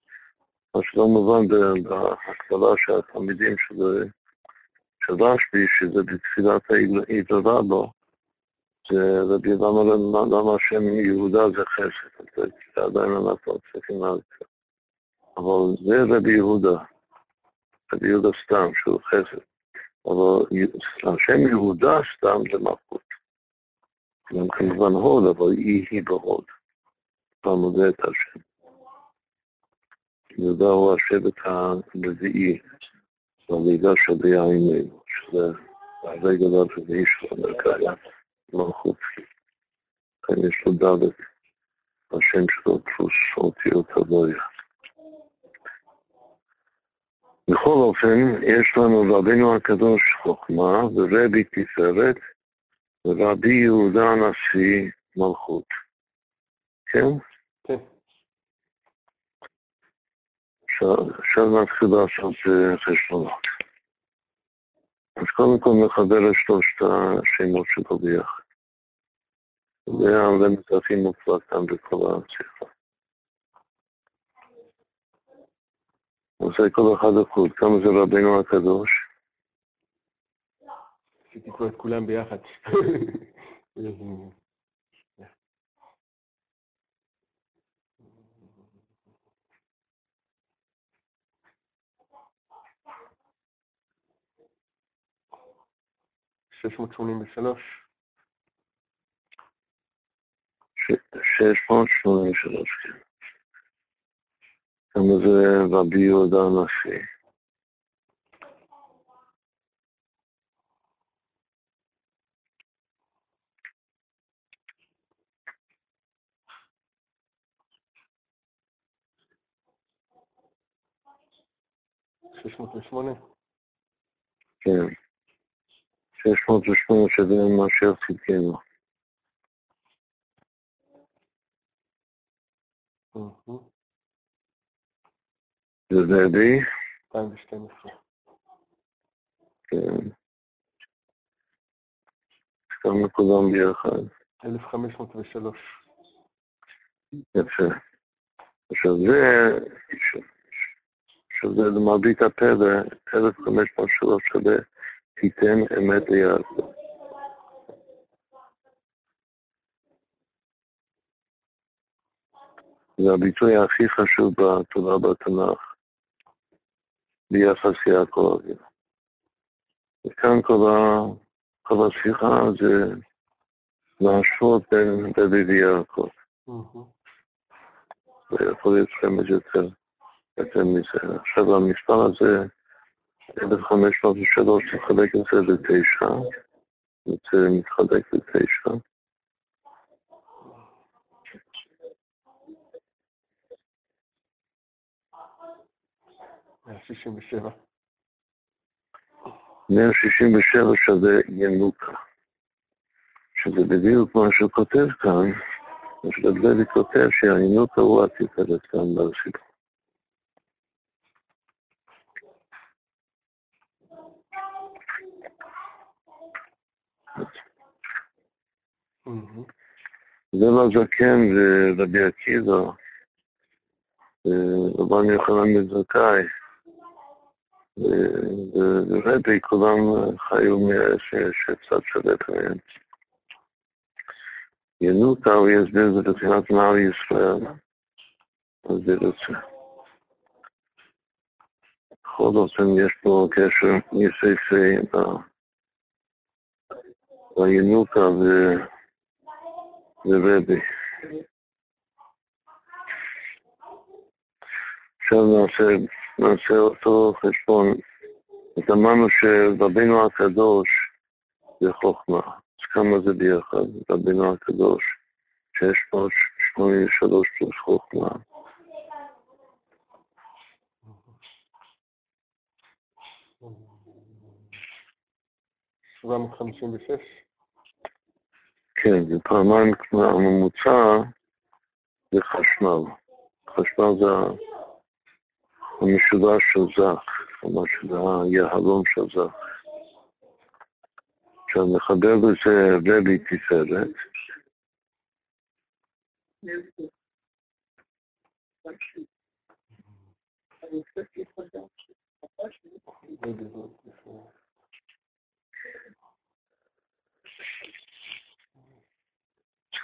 מה שלא מובן בהקבלה של התלמידים של רשב"י, שזה בתפילת העידרה בו, זה רבי למה, השם יהודה זה חסד, זה עדיין אנחנו צריכים להגיד. אבל זה רבי יהודה, רבי יהודה סתם, שהוא חסד. אבל השם יהודה סתם זה מלכות. גם כמובן הוד, אבל היא היא בהוד. כבר מודה את השם. יהודה הוא השבט הרביעי, בלידה של בימינו, שזה הרגע הרביעי של המרכז, מלכות. כאן יש לו ד' השם שלו פלוס אותיות הוויה. בכל אופן, יש לנו רבינו הקדוש חוכמה ורבי תפארת ורבי יהודה הנשיא מלכות. כן? כן. עכשיו נתחיל לעשות אה, חשבונות. אז קודם כל נחבר את שלושת השמות שלו ביחד. זה הרמת הכי מופלא כאן בכל השיחה. עושה כל אחד לחוד, כמה זה רבינו הקדוש? כבר את כולם ביחד. שש מאות שמונים ושלוש. שש מאות שמונים ושלוש, כן. כמה זה רבי יהודה הנשיא. שש מאות ושמונה. כן. שש מאות ושמונה שזה מה שעשיתנו. זה דדי? 2012. כן. כמה כולם ביחד. 1503. יפה. עכשיו זה, עכשיו זה למרבית הפלא, 1503 שווה תיתן אמת ליעקב. זה הביטוי הכי חשוב בתורה בתנ"ך, ביחס יעקב אבינו. וכאן כל, השיחה זה להשוות בין דוד ויעקב. ויכול להיות לכם יותר, יותר מזה. עכשיו המספר הזה, 1503, תחלק את זה לתשע, זה מתחלק לתשע. מאה שישים ושבע. 167 שווה ינוקה, שזה בדיוק מה שהוא כותב כאן, מה שדגללי כותב שהינוקה הוא התפארת כאן בסיפור. זה לזקן ורבי עקיבא, רבן יוחנן בן זכאי, ורבי כולם חיו שקצת שולט מהם. ינוקה הוא יסביר זה בתחילת מעל ישראל, אז זה רוצה. בכל אופן יש פה קשר יפהפה בינוקה ורבי. עכשיו נעשה, נעשה אותו חשבון. אז אמרנו שרבינו הקדוש זה חוכמה. אז כמה זה ביחד? רבינו הקדוש, 683 פלוס חוכמה. שבע מאות חמישים ושש. כן, זה פעמיים הממוצע זה חשמל. חשמל זה המשולש של זך, כלומר שזה היהלום של זך. עכשיו נחבר לזה רבי תפארת.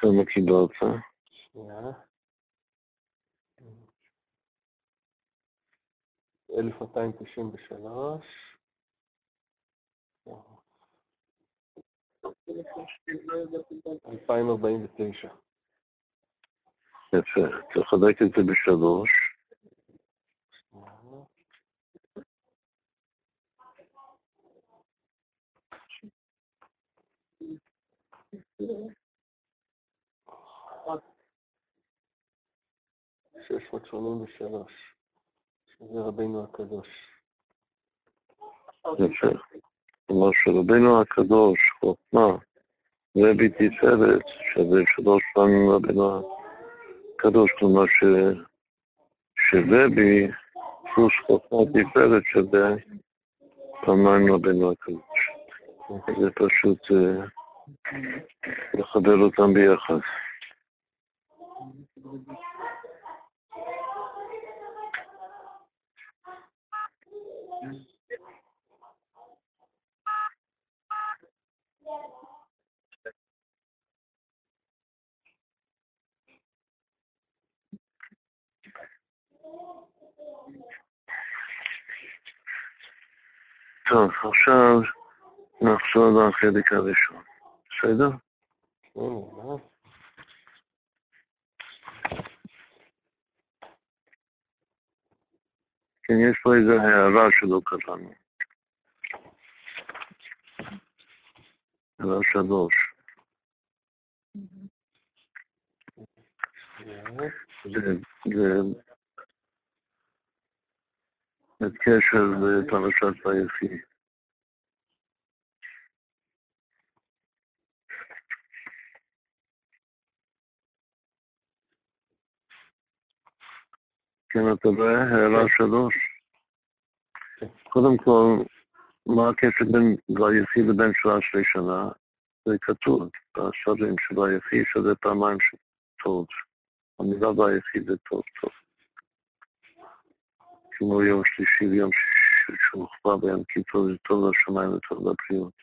Şöyle bakayım dağıtı. Ya. אלף מאתיים תשעים ושלוש. אלפיים ארבעים ותשע. יפה, תחלק את זה בשלוש. Yeah. 683, שזה רבינו הקדוש. יפה. כלומר שרבינו הקדוש, חוכמה, רבי תפארת, שזה שלוש פעמים רבינו הקדוש, כלומר ש... שרבי פלוס חוכמה תפארת שזה פעמיים רבינו הקדוש. זה פשוט אה, לחבר אותם ביחד. טוב, עכשיו נחזור לחלק הראשון. בסדר? כן, יש פה איזו הערה שלא קראנו. הערה שלוש. זה, את קשר לפרשת ויחי. כן, אתה רואה? הערה שלוש. קודם כל, מה הקשר בין ויחי לבין שלוש שנה? זה כתוב בשרים של ויחי, שזה פעמיים של טוב. המילה ויחי זה טוב טוב. כמו יום שלישי ויום שוכבה ביום כיפור, זה טוב לשמיים וטוב לבריאות.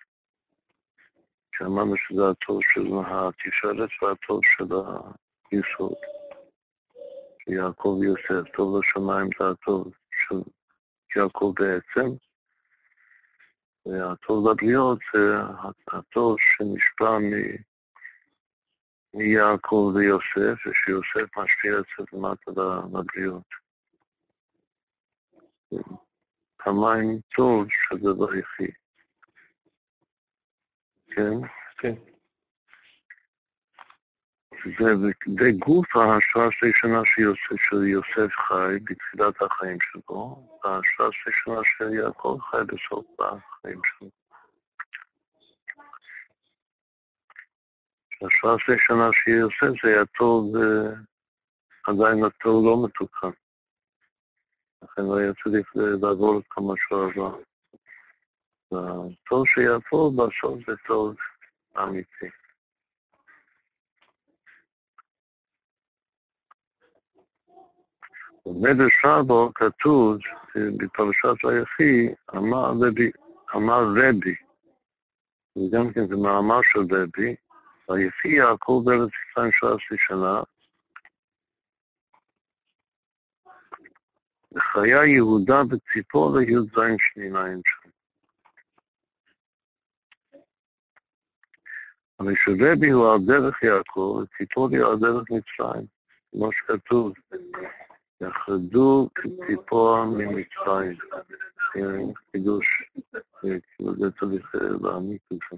שאמרנו שזה הטוב של התשארת והטוב של היסוד. יעקב ויוסף, טוב לשמיים זה הטוב של יעקב בעצם, והטוב לבריאות זה הטוב שנשפע מ... מיעקב ויוסף, ושיוסף משפיע את זה למטה לבריאות. פעמיים טוב שזה ויחי. כן? כן. זה גוף ההשראה הראשונה של יוסף חי בתחילת החיים שלו, וההשראה הראשונה יעקב חי בסוף החיים שלו. ההשראה הראשונה של יוסף זה היה טוב, עדיין הטוב לא מתוקן. לכן לא היה צריך לעבור את כל מה שהוא עבר. הטוב שיעבור בסוף זה טוב אמיתי. במדרש רבו כתוב בפרשת היחי, אמר רבי, וגם כן זה מאמר של רבי, היחי יעקב בארץ ישראל 13 שנה, וחיה יהודה בציפור לי"ז שניים שם. אבל שרבי הוא על דרך יעקב, וציפורי הוא על דרך מצרים, כמו שכתוב, יחרדו כציפור ממצרים. חידוש, כאילו זה צריך להעמיק את זה.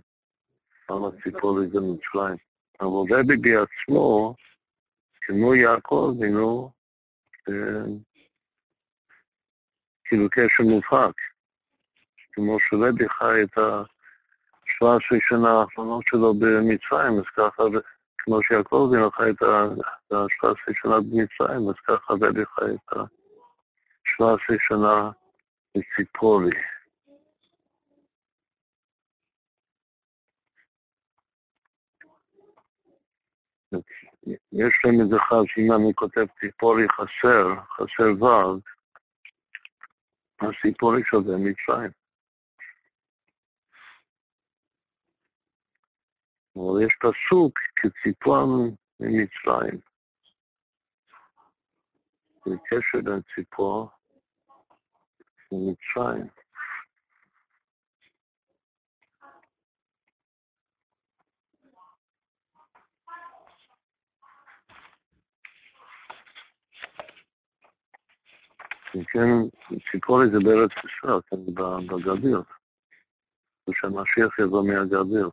למה ציפורי זה מצרים? אבל רבי בעצמו, כמו יעקב, הינו כאילו קשר מובהק. כמו שרבי חי את ה-17 שנה האחרונות שלו במצרים, אז ככה, כמו שיעקב אבינו חי את ה-17 שנה במצרים, אז ככה רבי חי את ה-17 שנה בציפורי. יש להם איזה שאם אני כותב ציפורי חסר, חסר ו', הסיפור שווה מצרים. אבל יש פסוק כציפור ממצרים. זה קשר בין ציפור ומצרים. כן, ציפורי זה בארץ ישראל, כן, בגדיר. ושהמשיח יבוא מהגדיר.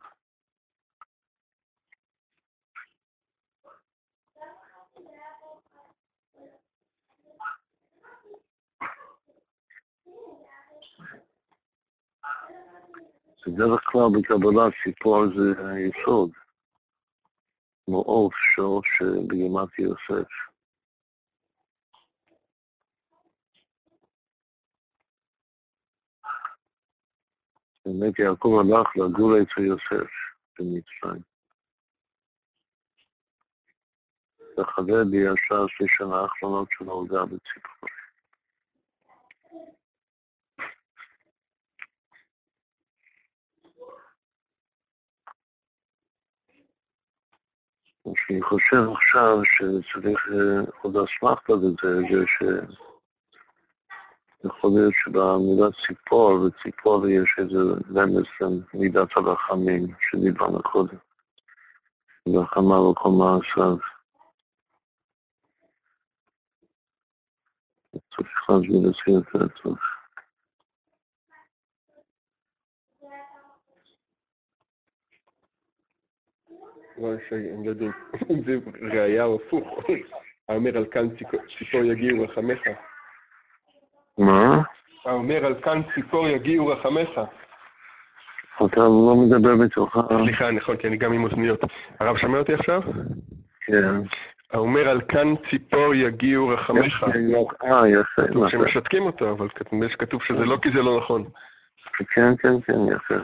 בדרך כלל בקבלה ציפור זה היסוד, כמו עוף שור שבגימת יוסף. באמת יעקב הלך לגור אצל יוסף במצרים. וחבר בישר שתי שנה האחרונות שלו הוא גר בציפורי. מה שאני חושב עכשיו שצריך אה, עוד אסמכתה לזה, זה ש... יכול להיות שבמילה ציפור, וציפור יש איזה רמז מידת הרחמים שדיברנו קודם. רחמה על כל מעשיו. צריך להסביר את. הם יודעים, זה ראייה הפוך. האומר על כאן ציפור יגיעו רחמך. מה? האומר על כאן ציפור יגיעו רחמך. אתה לא מדבר בתוך ה... סליחה, נכון, כי אני גם עם אוזניות. הרב שומע אותי עכשיו? כן. האומר על כאן ציפור יגיעו רחמך. אה, יפה. שמשתקים אותו, אבל כתוב שזה לא כי זה לא נכון. כן, כן, כן, יפה.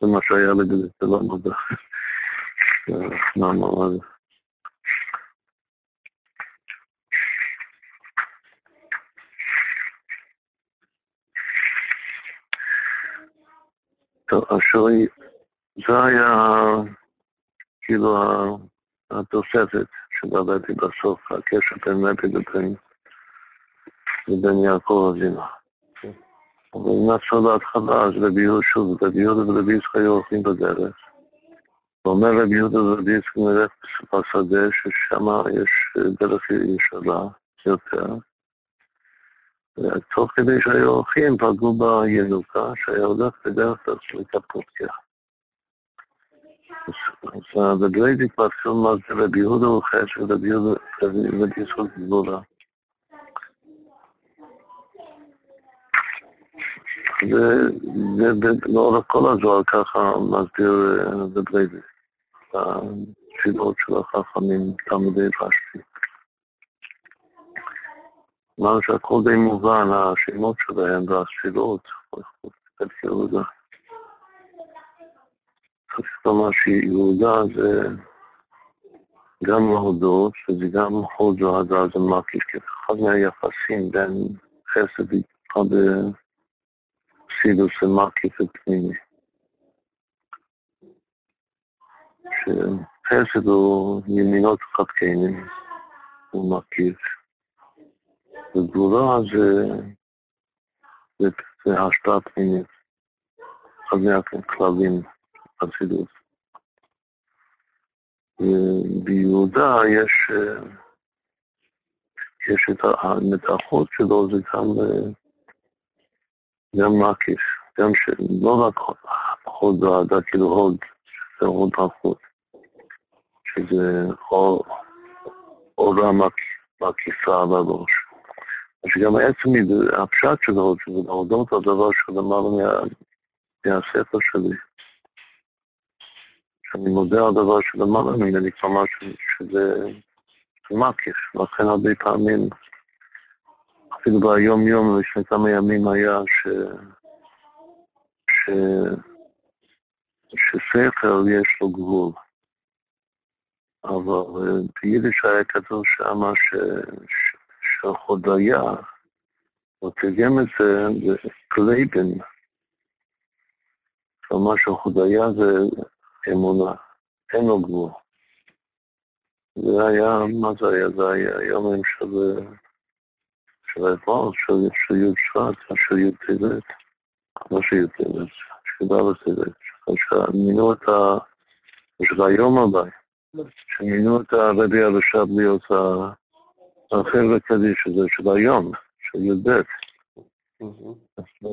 זה מה שהיה בגלל זה לא נודע. מה אמר השאלה, זה היה כאילו התוספת שדברתי בסוף, הקשר בין מפי לבין, לבין יעקב אבינו. אבל אם נחשוב בהתחלה, אז רבי יהודה שוב, רבי יהודה ורבי יצחק היו הולכים בדרך. ואומר רבי יהודה ורבי יצחק נלך בשדה, ששם יש דרך ישרה יותר. תוך כדי שהיו הולכים פגעו בינוקה שהיה הולך בדרך כלל לקפקופיה. אז בגריידי התפתחו מה זה רבי יהודה הוא חסר, רבי יהודה רבי יצחק גבולה. ולאורך כל הזוהר ככה מסביר בגריידי, התפילות של החכמים, תלמידי רש"י. אמרנו שהכל די מובן, השמות שלהם והתפילות, את יהודה. צריך לומר שיהודה זה גם להודות, וזה גם הוד והדר זה מקיף, אחד מהיחסים בין חסד וחסידוס ומקיף ופנימי. שחסד הוא ימינות חדקנים, הוא מקיף. וגבורה זה, זה, זה השפעה פנימית, אחד מהכלבים בחסידות. ביהודה יש, יש את המתחות שלו, זה גם, גם מקיף, גם שלא רק הוד ועדה, כאילו הוד, זה הוד החוץ, שזה אורה מקיפה על הראש. שגם עצם הפשט שלו, שזה להודות על דבר שלמעלה מהספר שלי. שאני מודה על דבר שלמעלה ממני, כלומר שזה מקיף, לכן הרבה פעמים, אפילו ביום יום, לפני כמה ימים היה ש... ש... ששכל יש לו גבול. אבל ביידיש היה כתוב שמה ש... שהודיה הוא תרגם את זה בגלייבן, כלומר שהודיה זה אמונה, אין לו גבול. זה היה, מה זה היה? זה היה יומים של, של האתמול, של, של י' שבט, של י' טבת, לא של י' טבת, של ד' טבת, שמינו את ה... של היום הבא, שמינו את הרבי הרש"ב להיות החבר'ה קדיש הזה של היום, של י"ב.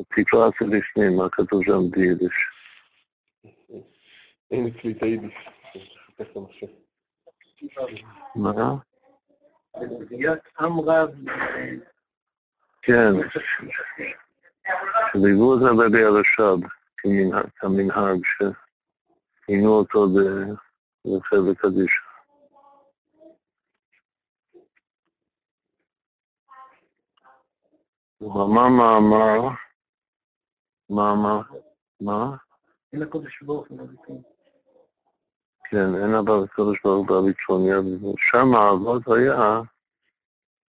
תקרא את זה לפני, מה כתוב שם ביידיש. אין אצלי את היידיש. מה? כן, שליוו את הרבי הרש"ב כמנהג, שעינו אותו בחבר קדישא. אמר מאמר, מאמר, מה? אין הקודש ברוך הוא כן, אין הקדוש ברוך הוא יד. שם האבות היה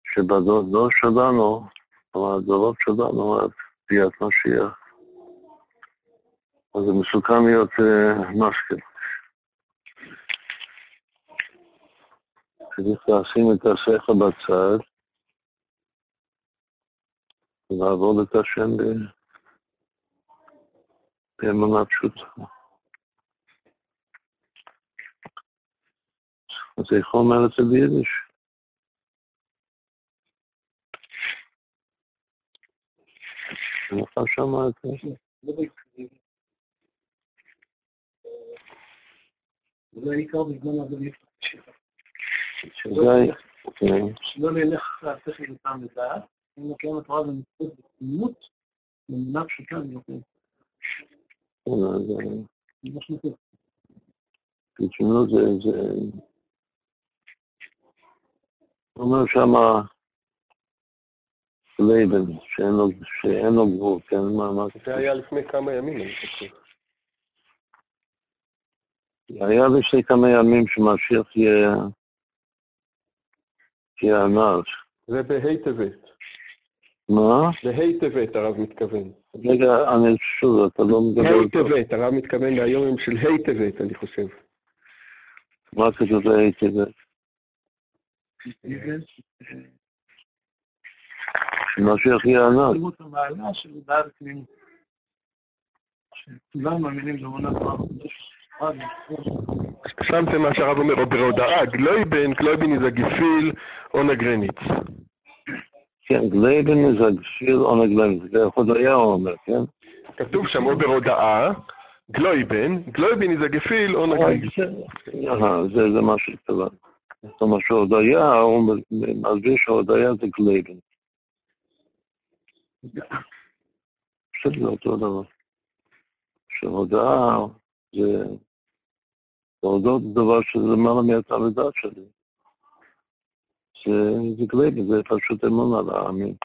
שבדור שלנו, כלומר הדורות שלנו, עד ביאת משיח. אז זה מסוכן להיות משכיל. צריך לשים את השכל בצד ולעבוד את השם באמונה פשוטה. אז איך אומר את זה ביידיש? אני שמע את זה. זה העיקר בזמן כן. שלא נלך להפך איתם לדעת, אם נקיים התורה במצוות בתמימות, במדינה פשוטה ויותר. ברצינות זה, זה... אומר שמה לייבן, שאין לו, שאין לו גבול, כן, מה, מה זה היה לפני כמה ימים, אני חושב. היה לפני כמה ימים שמשיח יהיה, יהיה הנער. זה בה' טבת. מה? בה' טבת הרב מתכוון. רגע, אני שוב, אתה לא מדבר... ה' טבת, הרב מתכוון ליום של ה' טבת, אני חושב. מה כתוב בה' טבת? באמונה תורה בקדוש. שמתם מה שהרב אומר, או בהודעה, גלויבן, גלויבן זה גיפיל או נגרניץ. כן, גלייבן זה גפיל או נגלייבן, זה הודיה הוא אומר, כן? כתוב שם או בהודעה, גלויבן, גלויבן זה גיפיל או נגרניץ. זה מה שכתוב. זאת אומרת שהודיה, הוא מסביר שהודיה זה גלייבן. פשוט זה אותו דבר. שהודעה זה להודות דבר שזה למעלה מהתלמידת שלי. זה גלייבן, זה פשוט אמון על העמים.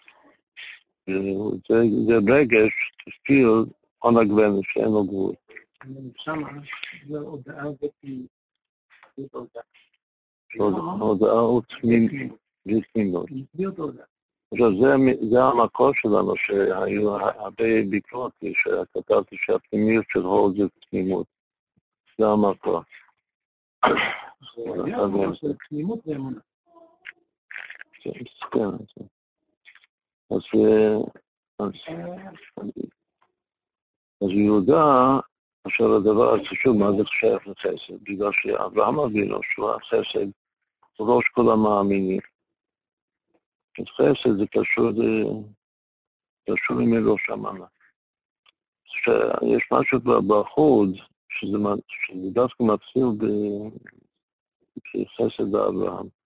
זה רגש, תשפיל, עון הגוון, שאין לו גבול. שם זה הודעה הודעה הוא תמימות. עכשיו, זה המקור שלנו, שהיו הרבה ביקורות, שכתבתי שהפנימיות של הוד זה תמימות. זה המקור. תמימות ואמונה. כן, אז, אז יהודה, עכשיו הדבר החשוב, מה זה שייך לחסד? בגלל שאברהם אבינו, שהוא החסד, ראש כל המאמינים. אז חסד זה קשור, קשור עם ראש המנה. שיש משהו בחוד, שזה, דווקא מתחיל בחסד באברהם.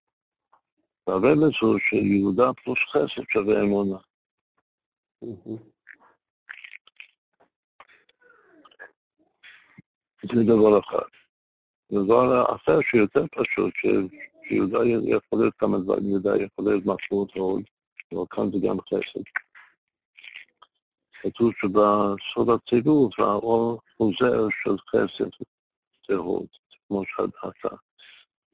והרמז הוא שיהודה פלוס חסד שווה אמונה. זה דבר אחד. דבר אחר שיותר פשוט, שיהודה יכול להיות כמה דברים, יהודה יכול להיות משמעות עוד, אבל כאן זה גם חסד. כתוב שבסוד הצירוף האור חוזר של חסד זה הוד, כמו שאתה.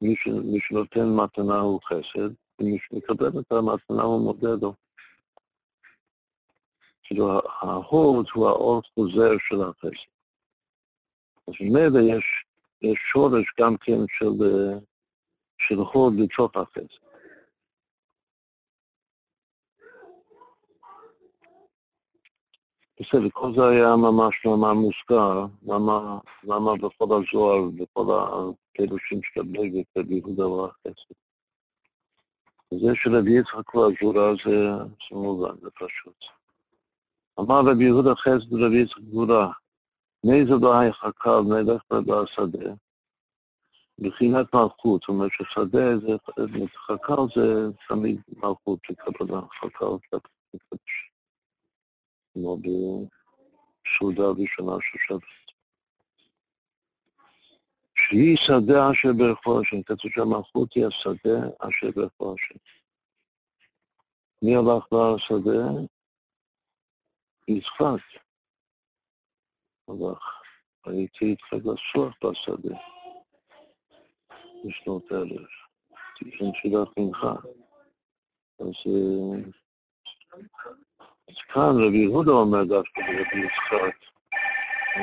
מי שנותן מתנה הוא חסד, ומי שמקבל את המתנה הוא מודה לו. כאילו ההוד הוא האור חוזר של החסד. אז ממילא יש, יש שורש גם כן של, של הוד לתוך החסד. בסדר, כל זה היה ממש ממש מוזכר, למה, למה בכל הזוהר, בכל הפירושים של הבגד, רבי יהודה והחסד. זה שרבי יצחק והגבורה זה, זה מובן, זה פשוט. אמר רבי יהודה חסד ורבי יצחק גבורה, מאיזה בעי חקר נלך בשדה, בחינת מלכות, זאת אומרת ששדה זה, חקר זה תמיד מלכות שקבלה, חקר קדוש. כמו בסעודה הראשונה של שבת. שהיא שדה אשר השם, כתוב שהמלכות היא השדה אשר השם. מי הלך לשדה? יצחק. הלך. הייתי איתך לסוח בשדה. בשנות אלף. תיקן תפילת מנחה. אז כאן רבי יהודה אומר דווקא לרבי יצחק,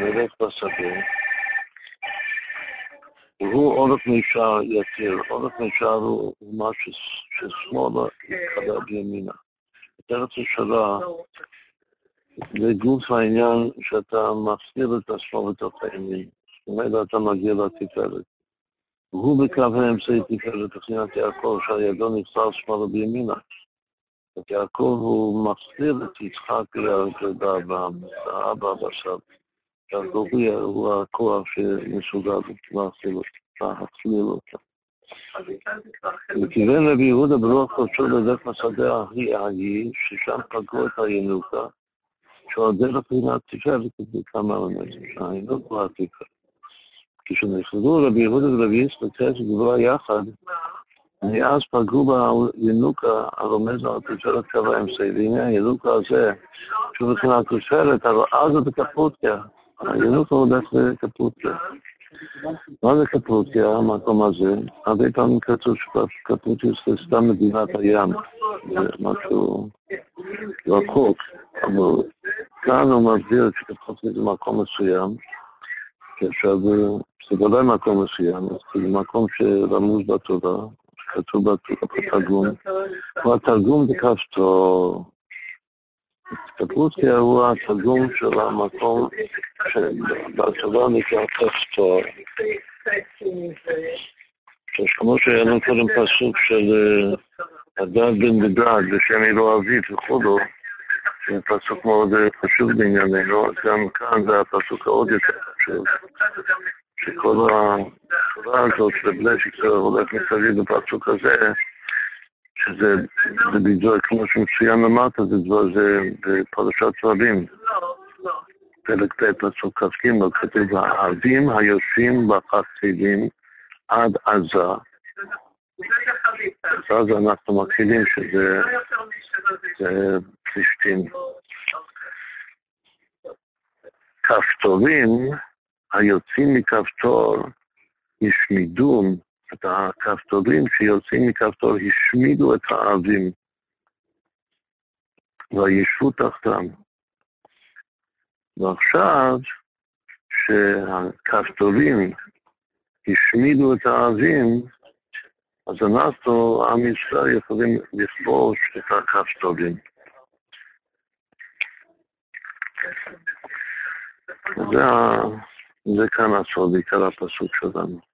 נלך בשדה, והוא עורף מישר יתיר, עורף מישר הוא מה ששמאלה יתחבר בימינה. ארץ ישרה זה גוף העניין שאתה מפסיד את השמאל בתוך הימין. זאת אומרת, אתה מגיע לתפארת. והוא בקו האמצעי תפארת תחינת יעקב, שהידו נכסר שמאלה בימינה. יעקב הוא מחזיר את יצחק לאבא בסב. יעקב הוא הכוח שמסוגל להכליל אותו. וכיוון רבי יהודה ברוח קודשו לדרך השדה ההיא ההיא, ששם פגעו את הינוקה, שעל דרך פינת תפארת בכמה אלמנטים, שהינוק הוא התפארת. כשנכללו רבי יהודה ורבי יצחק גבוה יחד, מאז פגעו בינוקה הרומז על תפארת קו האמצעי, והנה הינוקה הזה, שהוא תפארת, אבל אז זה בקפוטיה. הינוקה הולך לקפוטיה. מה זה קפוטיה, המקום הזה? הרבה פעמים כתוב שקפוטיה זה סתם מדינת הים, זה משהו רחוק, אבל כאן הוא מסביר שקפוטיה זה מקום מסוים, עכשיו זה ודאי מקום מסוים, זה מקום שרמוז בתורה, כתוב בתרגום, הוא התרגום בכפתור. התקפלות הוא התרגום של המקום שבצבא נקרא. אז כמו שהיה לנו קודם פסוק של הדג בן בדד בשם אלוה אביב וכולו, זה פסוק מאוד חשוב בענייננו, גם כאן זה הפסוק העוד יותר חשוב. שכל התורה הזאת שבלשיק הולך מסביב בפסוק הזה, שזה בדיוק כמו שמצוין למטה, זה דבר זה בפרשת רבים. פרק ט' פסוק כ"ג, כתוב האבים היושבים בחסידים עד עזה. אז אנחנו מכירים שזה פלישתים. כפתורים היוצאים מכפתור השמידו, את הכפתורים שיוצאים מכפתור השמידו את האבים וישבו תחתם. ועכשיו שהכפתורים השמידו את האבים, אז אנחנו, עם ישראל, יכולים לכבוש את הכפתורים. זה זה כאן הסוד, עיקר הפסוק שלנו.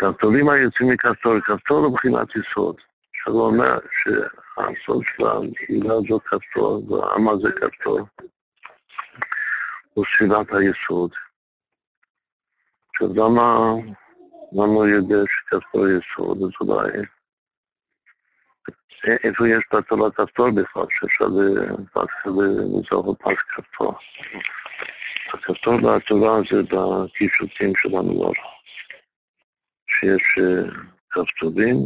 כפתורים היוצאים מכפתור, כפתור הוא מבחינת יסוד, שלא אומר שהסוד של הקהילה זו כפתור, והעם הזה כפתור, הוא סביבת היסוד. עכשיו למה, למה הוא יודע שכפתור יסוד, אז אולי איפה יש בתורה כפתור בכלל, שאפשר לזהות פס כפתור. הכפתור בתורה זה בקישוטים של הנוער, שיש כפתורים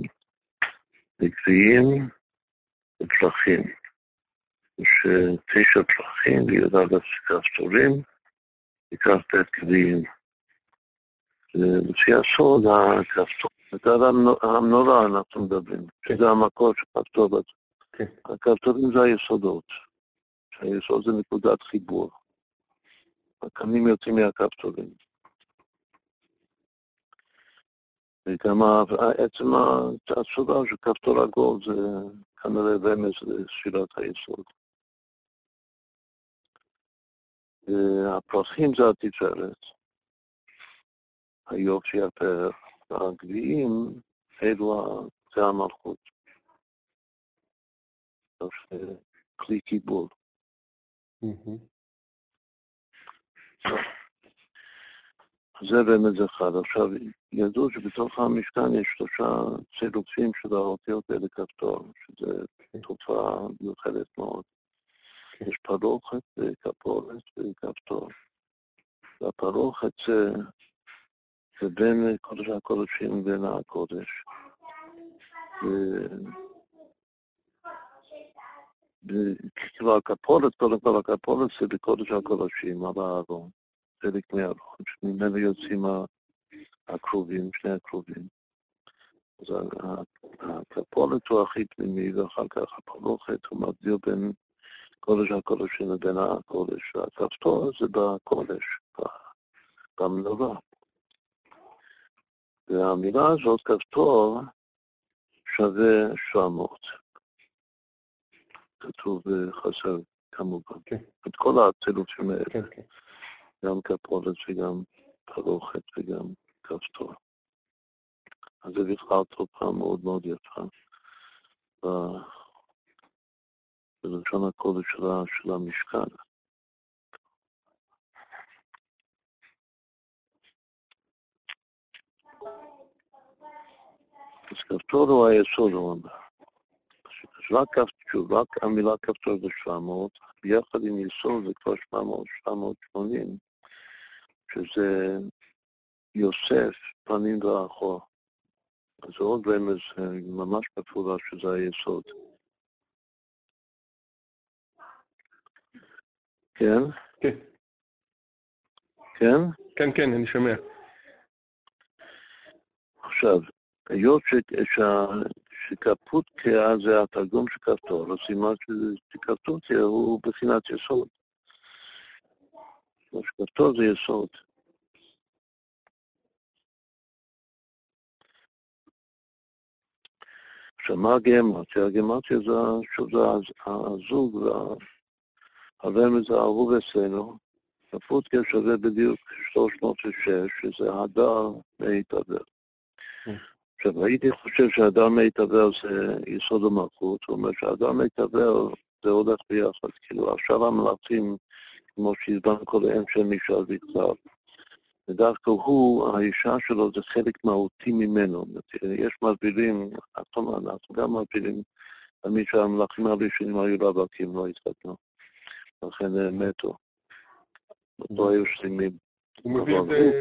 עקביים ופלחים. יש תשע פלחים ויודע כפתורים בית קביעים. לפי הסוד, הכפתור, זה המנורה אנחנו מדברים, שזה המקור של הכפתור. הכפתורים זה היסודות. שהיסוד זה נקודת חיבור. הקנים יוצאים מהכפתורים. וגם עצם התשובה של כפתור עגול זה כנראה רמז לשירת היסוד. הפרחים זה התפארת, היופי הפרח, והגביעים אלו זה המלכות. כלי קיבול. זה באמת אחד. עכשיו, ידעו שבתוך המשכן יש שלושה צילופים של האותיות האלה כפתור, שזה תופעה מיוחדת מאוד. יש פרוכת וכפורת וכפתור. והפרוכת זה, זה בין קודש הקודשים ובין הקודש. כאילו הכפורת, קודם כל הכפורת זה בקודש הקודשים, על הארון, חלק מהארון, שממנו יוצאים הקרובים, שני הקרובים. אז הכפורת הוא הכי פנימי, ואחר כך הפרוכת הוא מבדיל בין קודש הקודשים לבין הקודש, והכפתור זה בקודש, במנורה. והמילה הזאת, כפתור, שווה 700. כתוב חסר כמובן. כן. את כל הצירופים האלה. כן, כן. גם כפולת וגם פרוכת וגם כפתור. אז זה בכלל תופעה מאוד מאוד יפה. בלשון הקודש של המשכן. אז כפתור הוא היסוד, הוא אומר. רק, שוב, רק המילה כפתור זה 700, ביחד עם יסוד זה כבר 700, 780, שזה יוסף פנים ואחור. אז זה עוד רמז ממש מפורש שזה היסוד. כן? כן. כן? כן, כן, אני שומע. עכשיו, היות שקפוטקיה זה התרגום של כפתור, הסימן שקפוטקיה הוא בחינת יסוד. שכפתור זה יסוד. עכשיו, מה הגמטיה? הגמטיה זה, שוב, זה הזוג והרמז האהוב אצלנו. קפוטקיה שווה בדיוק 306, שזה הדר להתעבר. עכשיו, הייתי חושב שאדם מיטבר זה יסוד המלכות, הוא אומר שאדם מיטבר זה הולך ביחד, כאילו עכשיו המלאכים, כמו שהסברנו קודם, שהם נשאר בכלל, ודווקא הוא, האישה שלו זה חלק מהותי ממנו. יש מסבירים, אנחנו גם מסבירים, תמיד שהמלאכים הראשונים היו רווקים, לא התחתנו, לכן מתו. לא היו שלמים. הוא מביא את זה,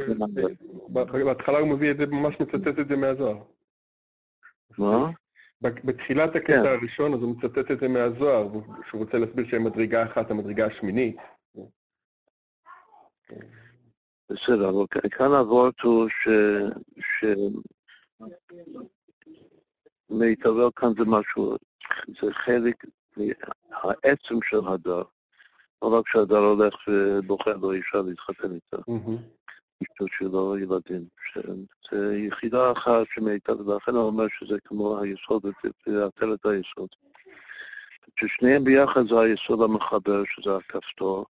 בהתחלה הוא מביא את זה, ממש מצטט את זה מהזוהר. מה? בתחילת הקטע כן. הראשון, אז הוא מצטט את זה מהזוהר, שהוא רוצה להסביר שהם מדרגה אחת, המדרגה השמינית. בסדר, אבל כאן הוורט הוא ש... ש... מיטבל כאן זה משהו, זה חלק, העצם של הדר. לא רק שהדר הולך ובוחר לו אישה להתחתן איתה. אשתו שלו ילדים. זה יחידה אחת שמיטב, ולכן הוא אומר שזה כמו היסוד, את היסוד. ששניהם ביחד זה היסוד המחבר, שזה הכפתור.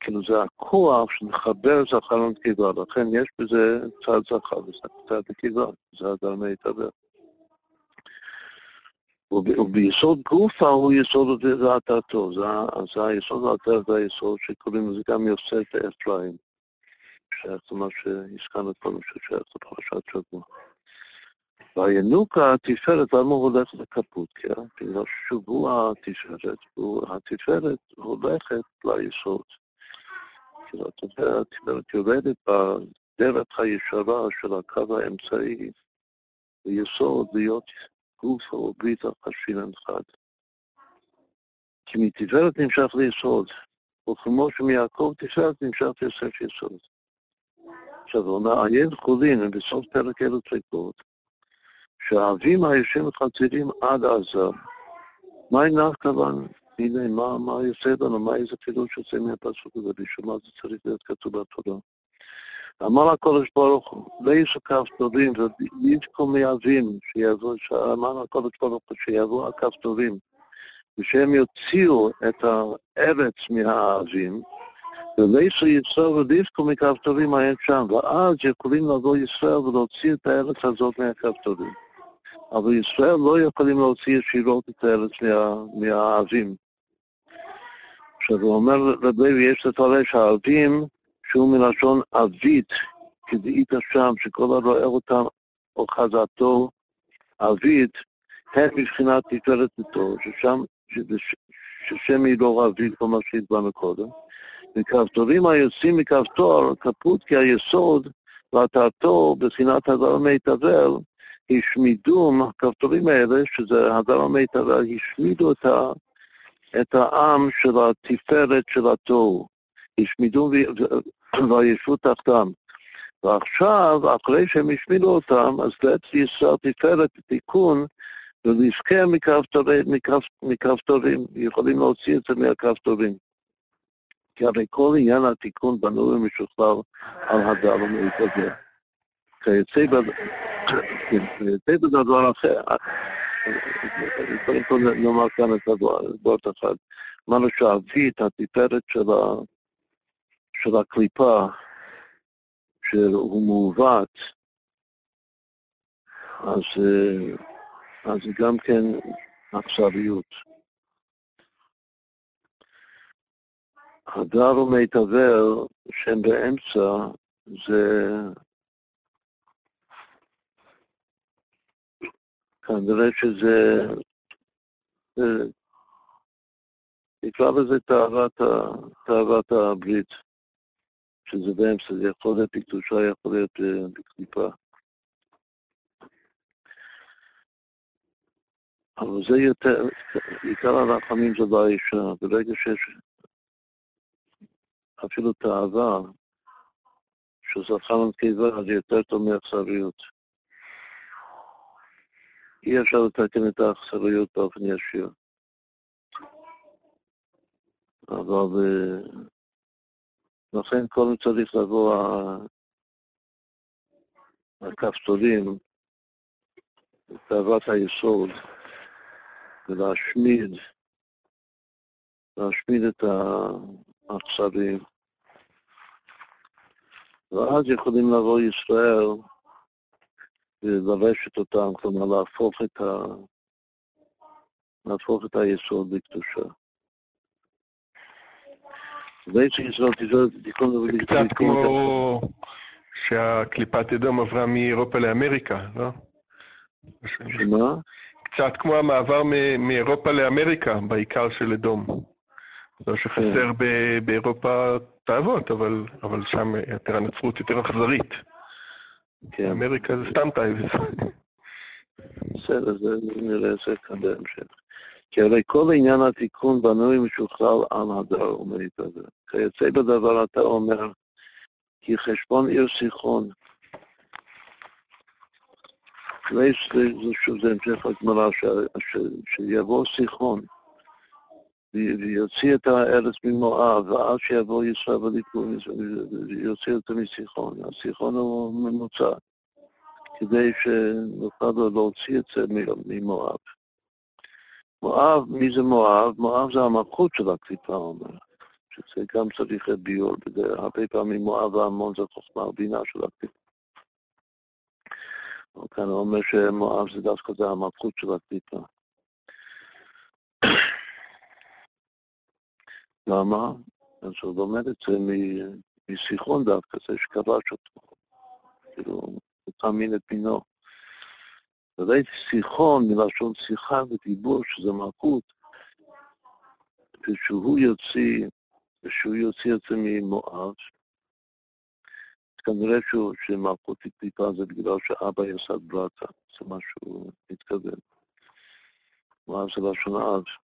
כאילו זה הכוח שמחבר זכר ונקבה, לכן יש בזה צד זכר וצד נקבה, זה אדם מיטבר. וביסוד גופה הוא יסוד דעתו, זה היסוד דעתו זה היסוד שקוראים לזה גם יוסף ואפרים, שייך למה שהזכרנו קודם ששייך לפרשת שבוע. והינוקה התפארת, למה הוא הולך לקפוטקיה? בגלל ששוב הוא התפארת, התפארת הולכת ליסוד. התפארת יורדת בדרך הישרה של הקו האמצעי ליסוד להיות גוף או ברית החשיבה אחד. כי מתפארת נמשך ליסוד, וכמו שמיעקב תפארת נמשך ליוסף יסוד. עכשיו, אומר, עיין חולין, בסוף פרק אלו טריקות, שהאבים היושבים חצירים עד עזה, מה אינה כוון הנה, מה, מה יוצא לנו, מה איזה חידוש יוצא מהפסוק הזה, בשביל מה זה צריך להיות כתוב בתורה. אמר הקודש ברוך הוא, לאיש הכפתורים, ויתקו מאבים, אמר הקודש ברוך הוא, שיבואו הכפתורים, ושהם יוציאו את הארץ מהאבים, ולאיש ישראל ודיסקו מכפתורים היה שם, ואז יכולים לבוא ישראל ולהוציא את הארץ הזאת מהכפתורים. אבל ישראל לא יכולים להוציא ישירות את הארץ מה, מהאבים. עכשיו הוא אומר לוי, יש לפרש האבים שהוא מלשון אבית, כדאית שם, שכל הרואה אותם אוחזתו אבית, הם מבחינת תפארת ביתו, ששם, ששם היא לא אבית, כמו שהדברנו קודם. וכפתורים היוצאים מכפתור, כפות כי היסוד והטעתו בחינת הדר מיתבל, השמידו, הכפתורים האלה, שזה הדר המיתבל, השמידו את, את העם של התפארת של התוהו. השמידו וישבו תחתם. ועכשיו, אחרי שהם השמידו אותם, אז בעצם ישראל תפארת תיקון ולזכה מכפתורים, יכולים להוציא את זה מהכפתורים. כי הרי כל עניין התיקון בנוי ומשוכלל על הדר ומתגבר. כיוצא בדבר אחר, קודם כל נאמר כאן את הדבר אחד. אמרנו שהאבית, התפארת של הקליפה, שהוא מעוות, אז, זה גם כן אכזריות. הדר ומיתבל שהם באמצע זה כנראה שזה, נקרא לזה תאוות, תאוות הברית, שזה באמצע, זה יכול להיות בקדושה, יכול להיות אה, בקליפה. אבל זה יותר, עיקר הרחמים זה באישה, ברגע שיש אפילו תאווה, שזכה לנקבה, זה יותר טוב מאכזריות. אי אפשר לתקן את האכזריות באופן ישיר. אבל אה, לכן קודם צריך לבוא הכפתורים, תאוות היסוד, ולהשמיד, להשמיד את האכזרים. ואז יכולים לבוא ישראל ולרשת אותם, כלומר להפוך את, ה... להפוך את היסוד לקדושה. קצת כמו שהקליפת אדום עברה מאירופה לאמריקה, לא? שמה? קצת כמו המעבר מאירופה לאמריקה, בעיקר של אדום. לא שחסר. באירופה תאוות, אבל, אבל שם יותר הנצרות יותר אכזרית. כן. אמריקה זה סתם תאוות. בסדר, זה נראה זה כאן בהמשך. כי הרי כל עניין התיקון בנוי משוכלל על הדר ומתהדר. כיוצא בדבר אתה אומר, כי חשבון עיר סיחון. זה שוב, זה המשך הגמרא, שיבוא סיחון. ויוציא את הארץ ממואב, ועד שיבוא ישראל וליכון, ויוציא אותו מסיחון. הסיחון הוא ממוצע, כדי שנוכל להוציא את זה ממואב. מואב, מי זה מואב? מואב זה המלכות של הקליפה, אומר. שזה גם צריך ביור, הרבה פעמים מואב והמון זה חוכמה ובינה של הקליפה. כאן הוא אומר שמואב זה דווקא זה המלכות של הקליפה. למה? אז הוא לומד את זה מסיחון דווקא, זה שכבש אותו. כאילו, הוא תאמין את מינו. וראיתי סיחון מלשון שיחה ודיבור, שזה מלכות, ושהוא יוציא, ושהוא יוציא את זה ממואב, כנראה שהוא, שמלכות היא קליפה זה בגלל שאבא יסד ברטה, זה מה שהוא מתכוון. מואב זה לשון אב.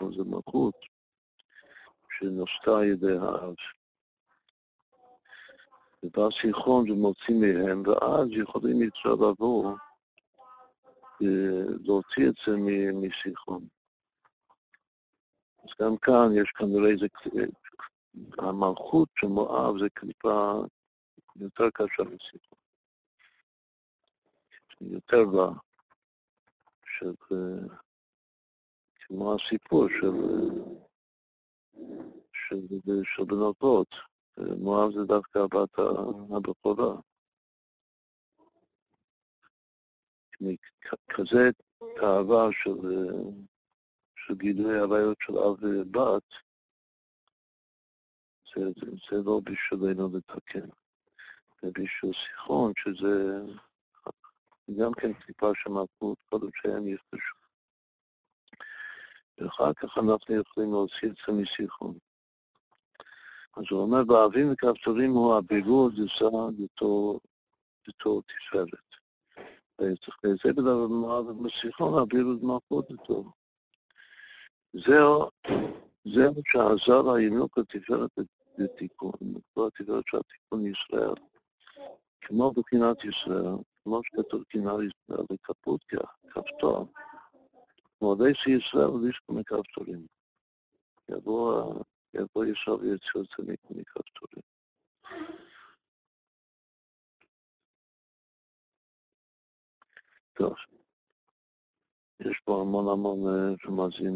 אבל זה מלכות שנוסתה על ידי האב. ובא סיחון ומוציא מהם, ואז יכולים יצא לבוא להוציא את זה מסיחון. אז גם כאן יש כנראה איזה, המלכות של מואב זה קליפה יותר קשה מסיפור. יותר רע, של, כמו הסיפור של, של, של בנות לוט. מואב זה דווקא הבת הבכורה. כזה תאווה של, של גילוי עריות של אב ובת, זה, זה, זה לא בשבילנו לתקן. זה בשביל סיכון, שזה גם כן טיפה של מלכות, קודם שהם יפגשו. ואחר כך אנחנו יכולים להוציא את זה מסיכון. אז הוא אומר, באבים וכפתורים הוא הבירור דסה בתור תפארת. וזה בדבר בסיכון הבירור דמלכות בתור. זהו, זהו שעזר הינוק לתפארת לתיקון, כל התפארת של התיקון ישראל, כמו בחינת ישראל, כמו שכתוב קינה ישראל, וכפות כפתור. מועדי שישראל וישכו מכפתורים. יבוא יבוא ישר ויציע צדיק מכפתורים. טוב, יש פה המון המון רמזים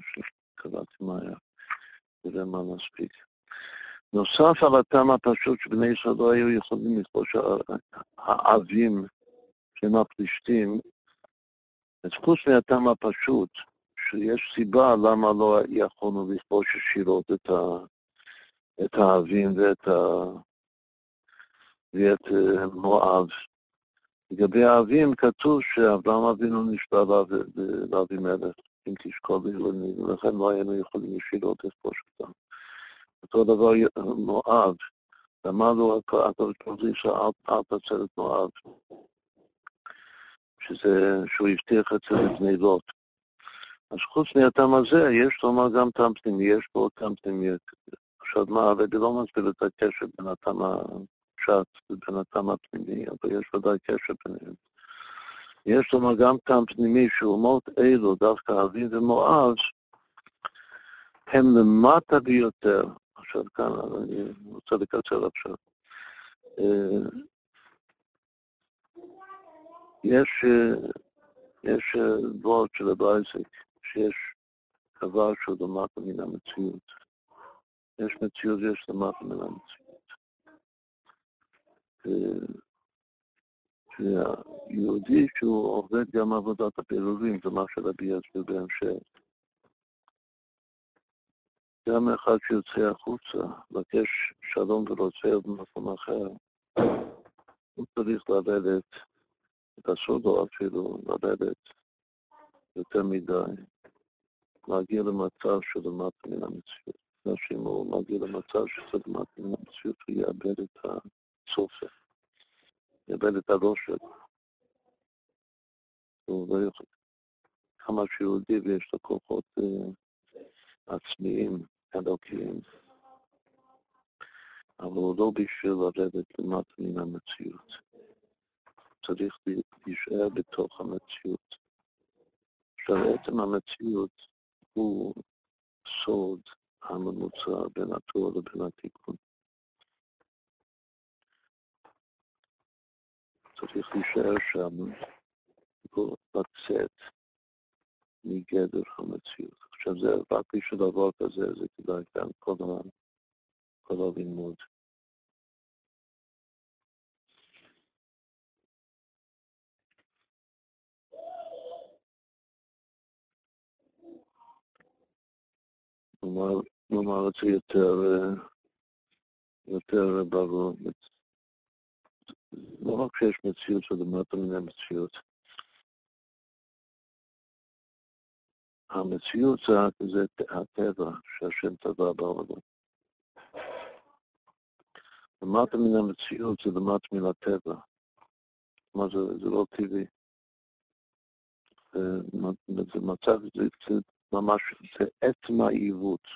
שקראתי מהר, נראה מה נספיק. נוסף על הטעם הפשוט שבני ישראל לא היו יכולים לכבוש האבים שהם הפלישתים, אז חוץ מהטעם הפשוט, שיש סיבה למה לא יכולנו לכבוש ישירות את, ה, את האבים ואת, ה, ואת אה, מואב. לגבי האבים כתוב שאברהם אבינו נשבע לאבימלך, אם תשקול בגלוני, ולכן לא היינו יכולים ישירות לכבוש אותם. אותו דבר מואב, אמר לו הקדוש ברוך הוא אל תצל את מואב, שזה, שהוא הבטיח את זה לבני לוט. אז חוץ מהטעם הזה, יש לומר גם טעם פנימי, יש פה טעם פנימי. עכשיו מה, הרבי לא מסביר את הקשר בין הטעם הפשט ובין הטעם הפנימי, אבל יש ודאי קשר ביניהם. יש לומר גם טעם פנימי שאומות אלו, דווקא אביב ומואב, הם למטה ביותר. עכשיו כאן, אני רוצה לקצר עכשיו. אה, יש, אה, יש דברות של הבייסק, שיש דבר שהוא למטה מן המציאות. יש מציאות ויש למטה מן המציאות. שהיהודי שהוא עובד גם עבודת הפירורים, זה מה שרבי יסביר בהמשך. גם אחד שיוצא החוצה, מבקש שלום ורוצה במקום אחר, הוא צריך לרדת, את הסודו אפילו, לרדת יותר מדי. להגיע למצב של למטה מן המציאות. אנשים הוא מגיע למצב של למטה מן המציאות, הוא יאבד את הצופן, יאבד את הראש שלו. הוא לא יכול... כמה שיהודי ויש לו כוחות uh, עצמיים, אלוקיים, אבל הוא לא בשביל לרדת למטה מן המציאות. צריך להישאר בתוך המציאות. עכשיו, עצם המציאות הוא סוד הממוצע בין התורה לבין התיקון. צריך להישאר שם, לא לצאת מגדר המציאות. עכשיו זה, רק בשביל דבר כזה, זה כדאי כאן כל, כל הלימוד. נאמר את זה יותר, יותר ברור. לא רק שיש מציאות שלמטה מן המציאות. המציאות זה, זה הטבע שהשם טבע בעולם. למטה מן המציאות זה למטה מן הטבע. כלומר, זה, זה לא טבעי. זה, זה מצב, זה, זה ממש, זה עצם העיוות.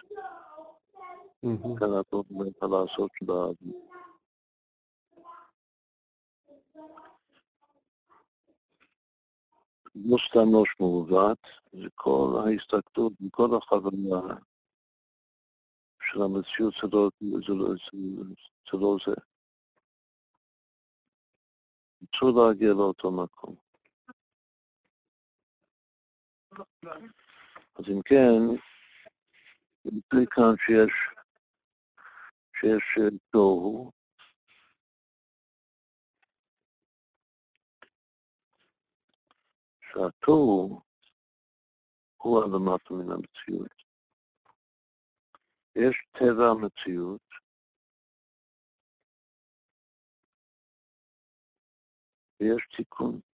כאן אנחנו אומרים לעשות באוויר. לא סתם ראש מעוות, זה כל ההסתכלות, כל החוויה של המציאות זה לא זה. לא, לא. צריך להגיע לאותו מקום. אז אם כן, נמצא כאן שיש, שיש תוהו, שהתוהו הוא הלמטה מן המציאות. יש טבע המציאות, ויש תיקון.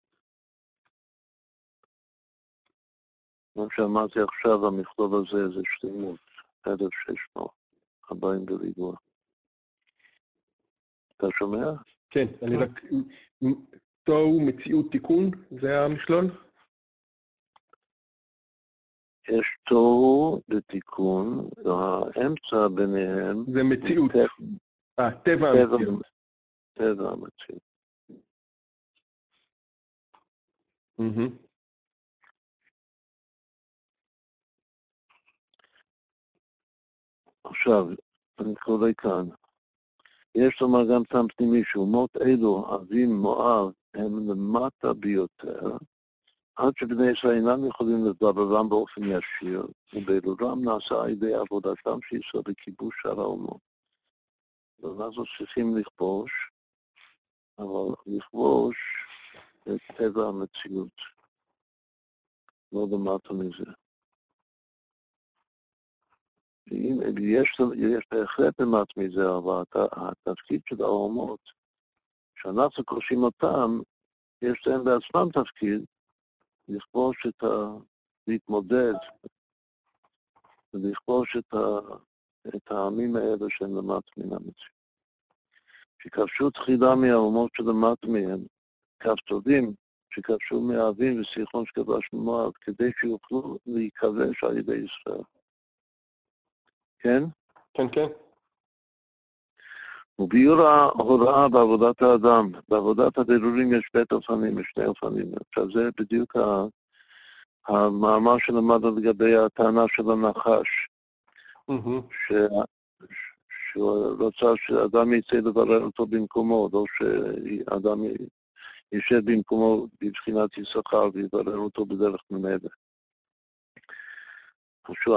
כמו שאמרתי עכשיו, המכלול הזה זה שלמות, 1,640 בריבוע. אתה שומע? כן, אני רק... תוהו מציאות תיקון, זה המכלול? יש תוהו ותיקון, והאמצע ביניהם... זה מציאות. אה, טבע המציאות. טבע המציאות. עכשיו, אני קורא כאן, יש לומר גם טעם פנימי שאומות אלו, אבים מואב, הם למטה ביותר, עד שבני ישראל אינם יכולים לדברם באופן ישיר, ובעילורם נעשה על ידי עבודתם של ישראל בכיבוש שאר האומות. ואז צריכים לכבוש, אבל לכבוש את טבע המציאות, לא למטה מזה. יש, יש בהחלט למטה מזה, אבל התפקיד של האומות, שאנחנו קוראים אותם, יש להם בעצמם תפקיד לכבוש את ה... להתמודד ולכבוש את, ה... את העמים האלה שהם למטה מן המציאות. שכבשו תחילה מהאומות שלמטה מהם, כבתודים שכבשו מהאבים וסיחון שכבש ממואב, כדי שיוכלו להיכבש על ידי ישראל. כן? כן, כן. וביור ההוראה בעבודת האדם, בעבודת הבירורים יש בית אופנים, יש שני אופנים. עכשיו זה בדיוק המאמר שלמדנו לגבי הטענה של הנחש, ש... שהוא רצה שאדם יצא לברר אותו במקומו, לא שאדם יישב במקומו בבחינת יששכר ויברר אותו בדרך ממילא.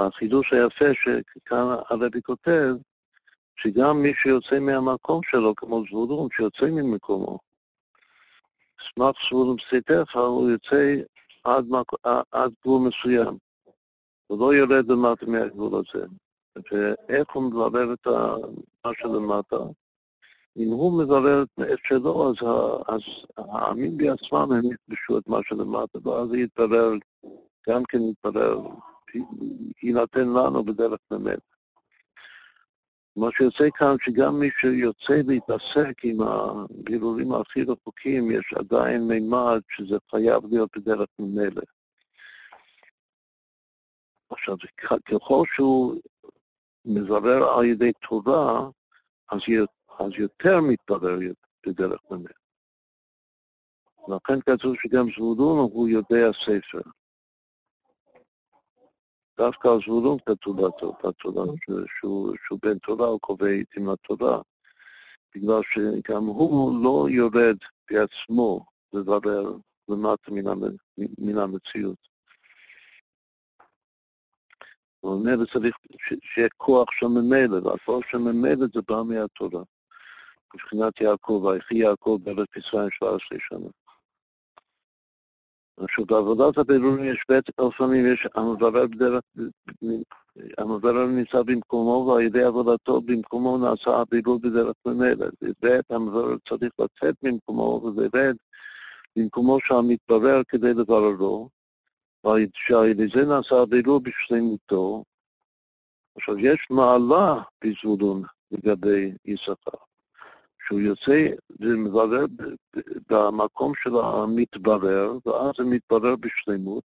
החידוש היפה שכאן הרבי כותב, שגם מי שיוצא מהמקום שלו, כמו זבולון, שיוצא ממקומו, סמך זבולון פסיתך, הוא יוצא עד, מק... עד גבול מסוים. הוא לא יורד למטה מהגבול הזה. ואיך הוא מברר את מה שלמטה? אם הוא מברר את שלו, אז, אז העמים בעצמם הם יכבשו את מה שלמטה, ואז יתברר, גם כן יתברר, יינתן לנו בדרך באמת. מה שיוצא כאן, שגם מי שיוצא להתעסק עם הבירורים הכי רחוקים, יש עדיין מימד שזה חייב להיות בדרך ממילא. עכשיו, ככל שהוא מברר על ידי תורה, אז, אז יותר מתברר בדרך ממילא. לכן כתוב שגם זבולון הוא יודע ספר. דווקא על זבולון כתוב בתורה, שהוא, בן תורה, הוא קובע עיתים לתורה, בגלל שגם הוא לא יורד בעצמו לברר למטה מן המציאות. הוא אומר, צריך שיהיה כוח שם ממילא, והכוח שם ממילא זה בא מהתורה. מבחינת יעקב, ויחי יעקב בארץ ישראל 17 שנה. עכשיו, בעבודת הבירורים יש בית אופנים, יש המברר בדרך, המברר נמצא במקומו, ועל ידי עבודתו במקומו נעשה הבירור בדרך ממילא. ובית המברר צריך לצאת ממקומו ולרד במקומו שהמתברר כדי לבררו, ועל ידי זה נעשה הבירור בשלמותו. עכשיו, יש מעלה בזבולון לגבי יששכר. שהוא יוצא ומברר במקום של המתברר, ואז זה מתברר בשלמות.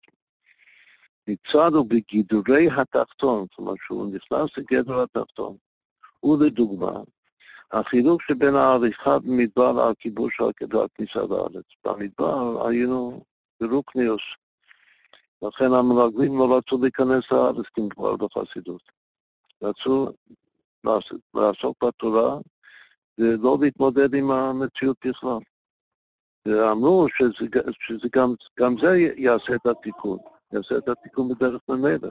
מצד הוא בגידורי התחתון, זאת אומרת שהוא נכנס לגדר התחתון. ולדוגמה, החילוק שבין העריכה במדבר לכיבוש והכניסה לארץ. במדבר היינו ברוקניוס, לכן המרגלים לא רצו להיכנס לארץ כבר בחסידות. רצו לעסוק בתורה ולא להתמודד עם המציאות בכלל. ואמרו שזה, שזה גם, גם זה יעשה את התיקון, יעשה את התיקון בדרך ממילא.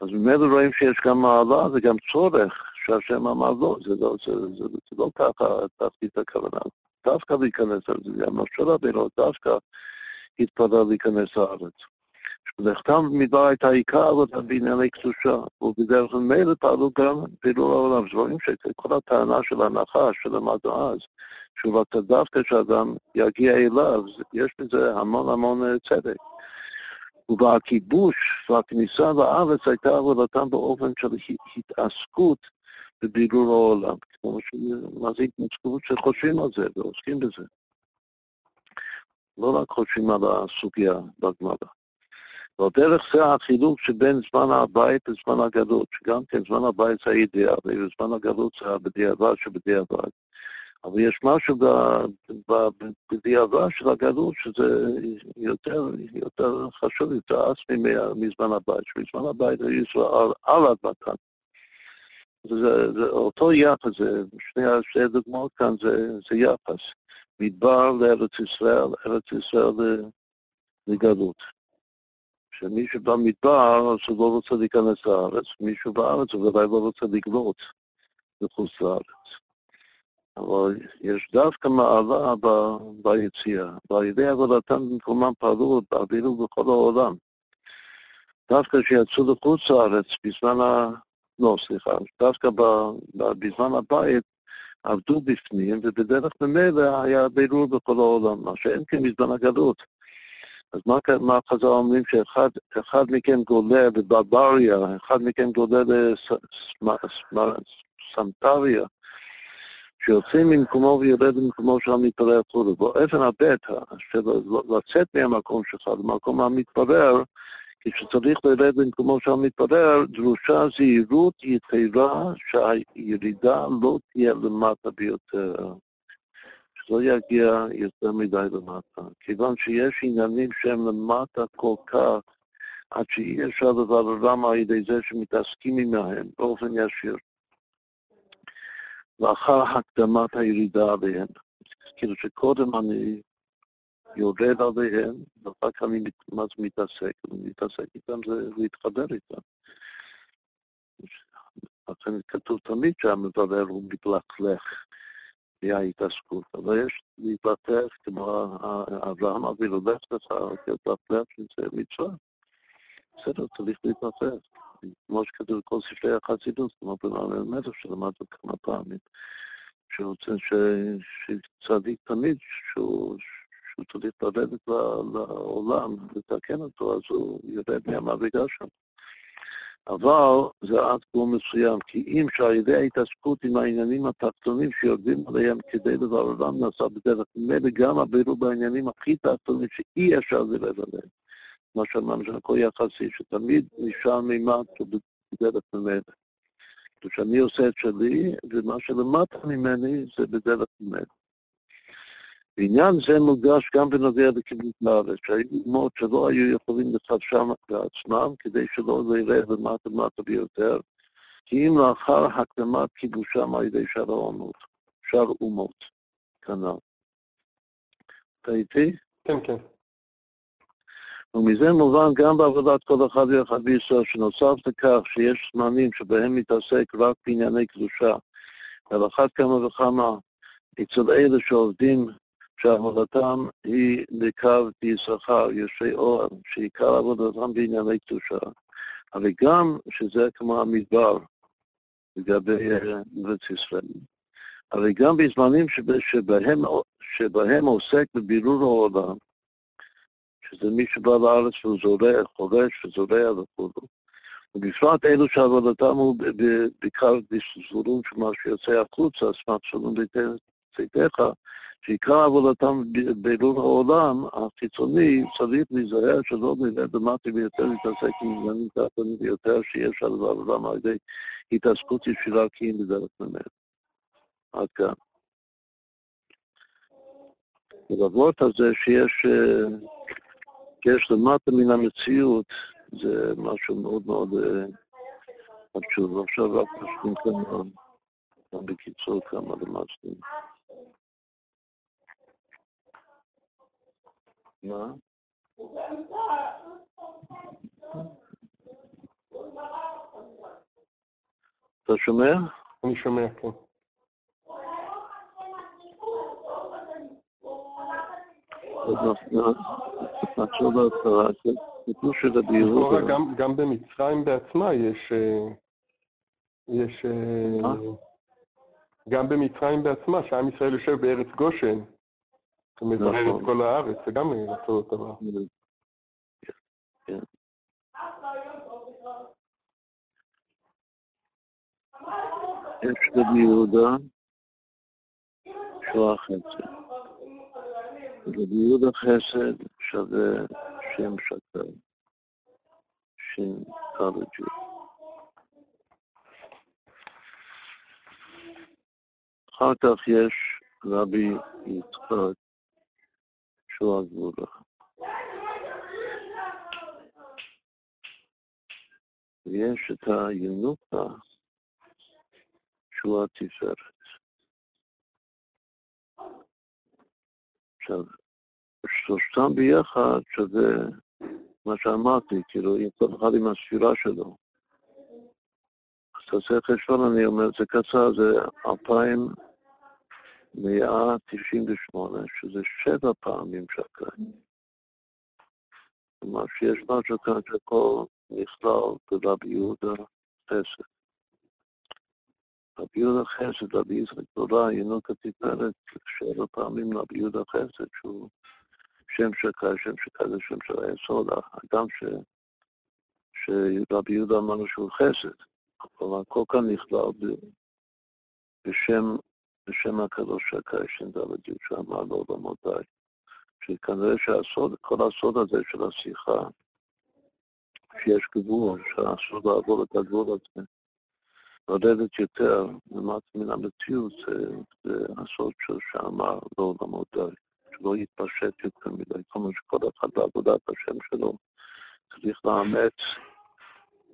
אז ממילא רואים שיש גם מעלה וגם צורך שהשם אמר לא, זה לא, זה, זה, זה לא ככה תחתית הכוונה. דווקא להיכנס לארץ, משה רבינו דווקא התפלל להיכנס לארץ. לכתב מדבר הייתה עיקר עבודה בענייני קדושה, ובדרך ממילא פעלו גם פעילו העולם. רואים שכל הטענה של הנחש שלמדנו אז, שהוא רצה דווקא שאדם יגיע אליו, יש בזה המון המון אה, צדק. ובכיבוש והכניסה לארץ הייתה עבודתם באופן של התעסקות בבירור העולם. כמו ש... מה זה התנצקות שחושבים על זה ועוסקים בזה. לא רק חושבים על הסוגיה בגמרא. ודרך זה החילוק שבין זמן הבית לזמן הגלות, שגם כן זמן הבית זה הידיעה, וזמן הגלות זה הבדיעבד שבדיעבד. אבל יש משהו בדיעבד של הגלות שזה יותר, יותר חשוב, יותר עצמי מזמן הבית, שבזמן הבית היו ישראל על אדמתם. זה, זה אותו יחס, זה, שני, שתי דוגמאות כאן זה, זה יחס. מדבר לארץ ישראל, ארץ ישראל לגלות. שמישהו במדבר, אז הוא לא רוצה להיכנס לארץ, מישהו בארץ הוא ודאי לא רוצה לגלות בחוץ לארץ. אבל יש דווקא מעלה ב, ביציאה, ועל ידי עבודתם במקומם פעלו, פעלו בכל העולם. דווקא כשיצאו לחוץ לארץ בזמן ה... לא, סליחה, דווקא ב, בזמן הבית עבדו בפנים, ובדרך ממילא היה בירור בכל העולם, מה שאין בזמן הגלות. אז מה, מה חז"ל אומרים? שאחד מכם גולה בברבריה, אחד מכם גולה לסמטריה, שיוצא ממקומו ויורד ממקומו של המתפרר כולו. באופן הבט, לצאת מהמקום שלך למקום המתפרר, כשצריך לרד במקומו של המתפרר, דרושה זהירות יתרה שהירידה לא תהיה למטה ביותר. לא יגיע יותר מדי למטה, כיוון שיש עניינים שהם למטה כל כך, עד שאי אפשר לבררם על ידי זה שמתעסקים עמהם באופן ישיר. לאחר הקדמת הירידה עליהם, כאילו שקודם אני יורד עליהם, ואחר כך אני מתעסק, אני מתעסק איתם זה להתחבר איתם. לכן כתוב תמיד שהמברר הוא מתלכלך. היה התעסקות, אבל יש להתלטף כמו אברהם אבינו, לך לך, להתלטף שזה מצווה. בסדר, צריך להתלטף. כמו שכתוב בכל ספרי החסידות, כמו במאמר מלך שלמדנו כמה פעמים, שרוצה שצדיק תמיד, שהוא, צריך לרדת לעולם, לתקן אותו, אז הוא ירד מהמדרגה שם. אבל זה עד גבול מסוים, כי אם שעל ידי ההתעסקות עם העניינים התחתונים שיורדים עליהם כדי לבררם נעשה בדרך ממילא גם הבירור בעניינים הכי תחתונים שאי אפשר לרדת עליהם. מה שאמרנו שהכל יחסי, שתמיד נשאר מימד בדרך ממילא. כשאני עושה את שלי, ומה שלמטה ממני זה בדרך ממילא. בעניין זה מוגש גם בנוגע לכיבוש לארץ, שהיו אמות שלא היו יכולים לחדשם בעצמם כדי שלא ירד למטה למטה ביותר, כי אם לאחר הקדמת כיבושם על ידי שאר האומות, שאר אומות, כנ"ל. אתה איתי? כן, כן. ומזה מובן גם בעבודת כל אחד ואחד בישראל, שנוסף לכך שיש זמנים שבהם מתעסק רק בענייני קדושה, על אחת כמה וכמה אצל אלה שעובדים שעבודתם היא לקו יששכר, יושבי אוהל, שעיקר עבודתם בענייני קדושה, אבל גם שזה כמו המדבר לגבי ארץ ישראל. אבל גם בזמנים שבהם, שבהם עוסק בבירור העולם, שזה מי שבא לארץ והוא זורע, חורש וזורע וכו', ובפרט אלו שעבודתם הוא בעיקר בסזורים של מה שיוצא החוצה, סמך שלום צאתך, שעיקר עבודתם בעילון העולם החיצוני צריך להיזהר שלא נראה דמטי ביותר להתעסק עם עניינים תחתונים ביותר שיש על העולם על ידי התעסקות ישירה כי היא בדרך ממנו. עד כאן. ולמרות הזה שיש, יש למטה מן המציאות, זה משהו מאוד מאוד אה, חשוב. עכשיו רק נשלים כאן בקיצור כמה למדנו. מה? אתה שומע? אני שומע, כן. נחשוב יהודה, גם- במצרים בעצמה יש... אה, יש... אה? גם במצרים בעצמה, שעם ישראל יושב בארץ גושן, ומברר נכון. את כל הארץ, זה גם אותו דבר. יש רבי יהודה שהוא החסד. רבי יהודה חסד שווה שם שקר, שין קלג'י. אחר כך יש רבי יצחק שהוא הגבורה. ויש את הינוקה שהוא התפארת. עכשיו, שלושתם ביחד שווה מה שאמרתי, כאילו, אם כל אחד עם הספירה שלו. אז תעשה חשבון, אני אומר, זה קצר, זה 2,198, שזה שבע פעמים שקיים. כלומר, שיש משהו כאן שכל נכלל ברבי יהודה חסד. רבי יהודה חסד, רבי יצחק תורה, ינוק התפארת, שבע פעמים רבי יהודה חסד, שהוא שם שקר, שם שקר זה שם של היסוד, הגם ש... שרבי יהודה אמרנו שהוא חסד, אבל הכל כאן נכלל בשם, בשם הקדוש שקר, שם דוד י' שאמר לו רמותיי, שכנראה שהסוד, כל הסוד הזה של השיחה, שיש גבול, שאסור לעבור את הגבול הזה, לרדת יותר למטה מן המציאות, זה, הסוד של שאמר לעולמות די, שלא יתפשט יותר מדי, כל מה שכל אחד בעבודת השם שלו צריך לאמץ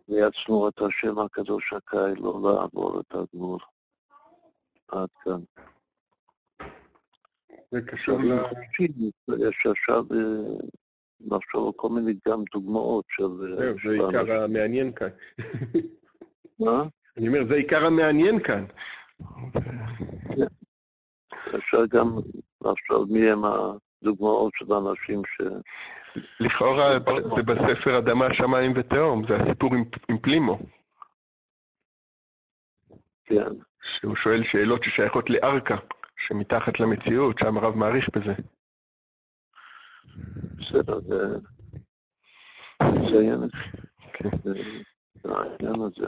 לעצמו את השם הקדוש הקאי, לא לעבור את הגבול. עד כאן. זה קשור עכשיו, ל... אם חופשי, יש עכשיו אה, לחשוב על כל מיני גם דוגמאות של... אה, זהו, זה עיקר. המעניין כאן. מה? אני אומר, זה עיקר המעניין כאן. אפשר גם לחשוב מי הם הדוגמאות של אנשים ש... לכאורה זה בספר אדמה, שמיים ותהום, זה הסיפור עם פלימו, כן, שהוא שואל שאלות ששייכות לארקה, שמתחת למציאות, שם הרב מעריך בזה. בסדר, זה... נציין את כן. זה, את העניין הזה.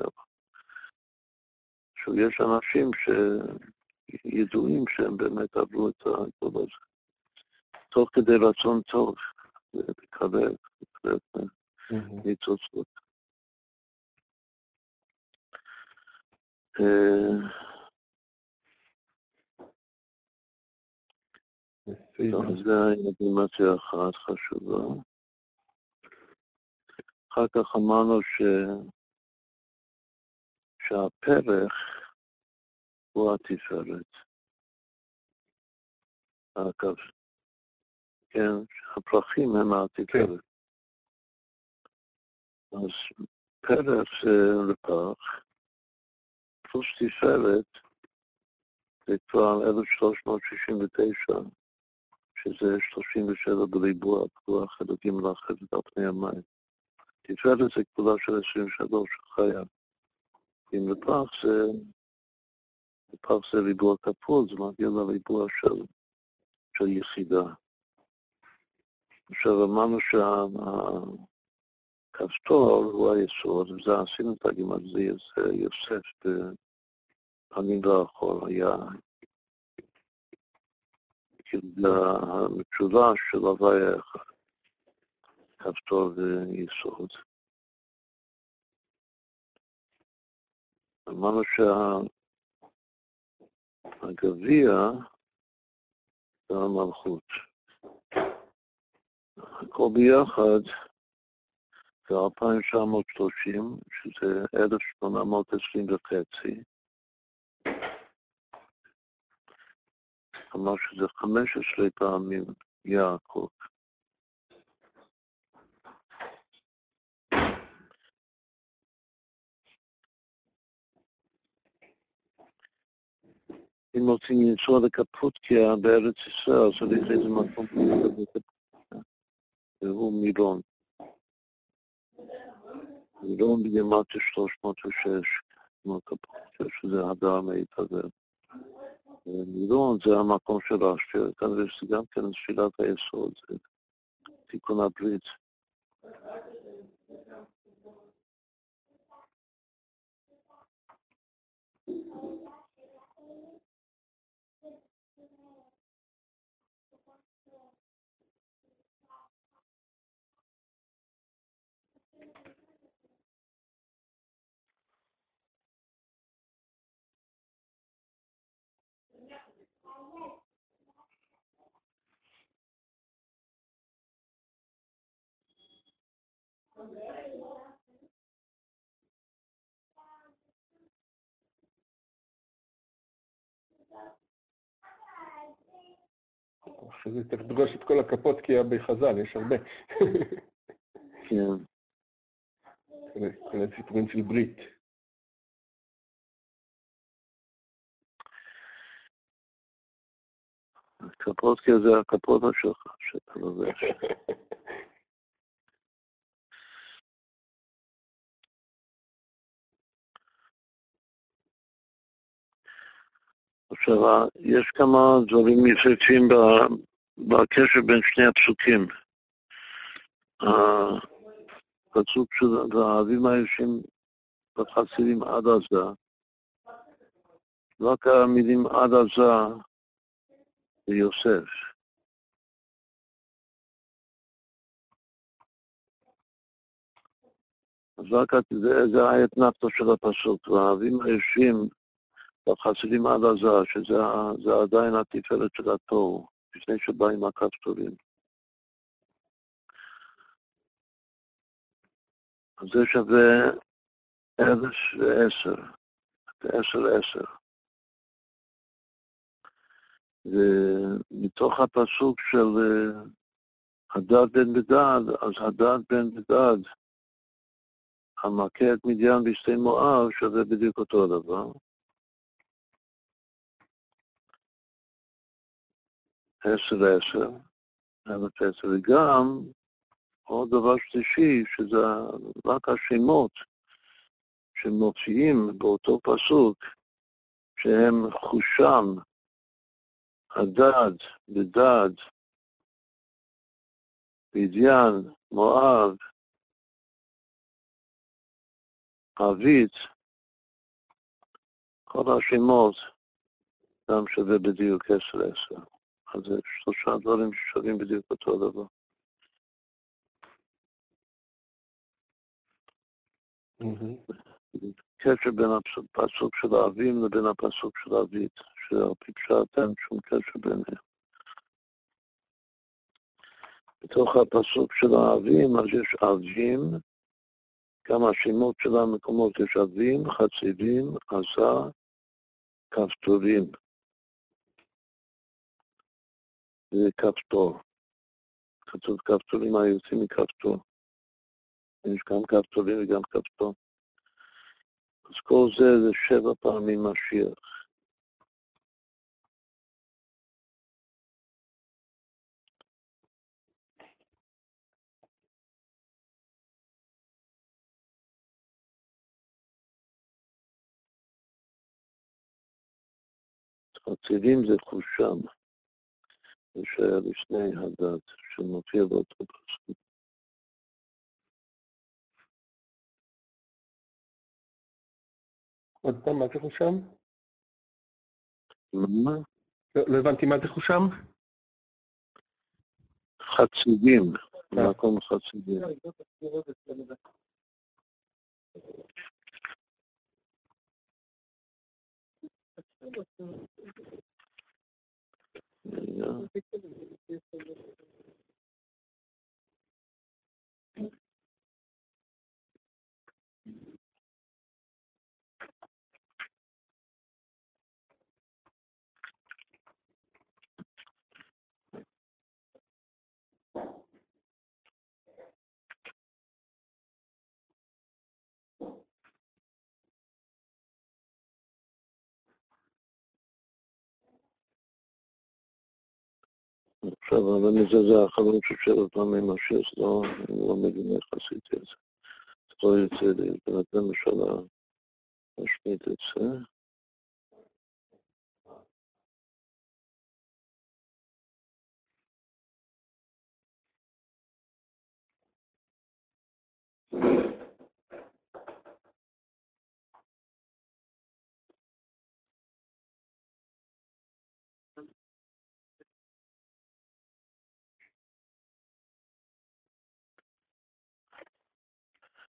שיש אנשים שידועים שהם באמת עברו את הכל הזה. תוך כדי רצון טוב, לקבל, לקבל ניצוצות. טוב, זה היה דימציה אחת חשובה. אחר כך אמרנו ש... שהפרח הוא התפארת. אגב, כן, שהפרחים הם התפארת. אז פרח זה לפח, פלוס תפארת זה כבר 1369, שזה 37 בריבוע, פתוח אלוקים לאחרת על פני המים. תפארת זה כפולה של 23 חיה. אם לפח זה, לפח זה ריבוע כפול, זה מגיע לריבוע של, של יחידה. עכשיו אמרנו שהכפתור הוא היסוד, וזה עשינו את הגימט, זה יוצא יוסף בפנים לאחור, היה המשולש של הוויה אחד, כפתור ויסוד. אמרנו שהגביע זה המלכות. הכל ביחד זה 2,930, שזה 1,820 וחצי. כלומר שזה 15 פעמים יעקב. אם רוצים לנסוע לקפוטקיה בארץ ישראל, צריך איזה מקום והוא מירון. מירון בגימטיה 306, כמו קפוטקיה, שזה הדר מיתבר. מירון זה המקום של רש"י, כנראה שזה גם כן תפילת היסוד, תיקון הברית. שזה תפגוש את כל הכפות כי בחז"ל, יש הרבה. כן. כל הסיפורים של ברית. קפוטקיה זה הקפוטה שלך, שאתה לובש. עכשיו, יש כמה דברים יפהפים בקשר בין שני הפסוקים. הפסוק של האבים הישים בחסידים עד עזה, רק המילים עד עזה זה יוסף. אז רק זה, האתנפתו של הפסוק, והאבים הישים בחסידים עד עזה, שזה עדיין התפארת של התוהו, לפני שבאים הכפתורים. אז זה שווה אלף ועשר, עשר עשר. ומתוך הפסוק של הדד בן בדד, אז הדד בן בדד, המכה את מדיין בשדה מואב, שווה בדיוק אותו הדבר. עשר לעשר, אלף עשר, וגם עוד דבר שלישי, שזה רק השמות שמופיעים באותו פסוק, שהם חושם, הדד, בדד, בדיין, מואב, עבית, כל השמות גם שווה בדיוק עשר עשר. אז זה שלושה דברים ששווים בדיוק אותו דבר. קשר בין הפסוק של האבים לבין הפסוק של האבית, שעל פי פשט אין שום קשר ביניהם. בתוך הפסוק של האבים, אז יש אבים, גם השמות של המקומות יש אבים, חציבים, עזה, כפתורים. כפתור. כתוב כפתורים היוצאים מכפתור. יש גם כפתורים וגם כפתור. אז כל זה זה שבע פעמים משיח. חצילים זה חושם. שהיה לפני הדת, שמופיע באותו פסוק. עוד פעם, מה זה חושם? מה? לא, לא הבנתי מה זה חושם? חצידים, מקום חצידים. There you go. עכשיו, אבל מזה זה האחרון של שבע פעמים השש, לא, לא איך עשיתי את זה. לא יוצא לי, בינתיים אפשר להשמיט את זה.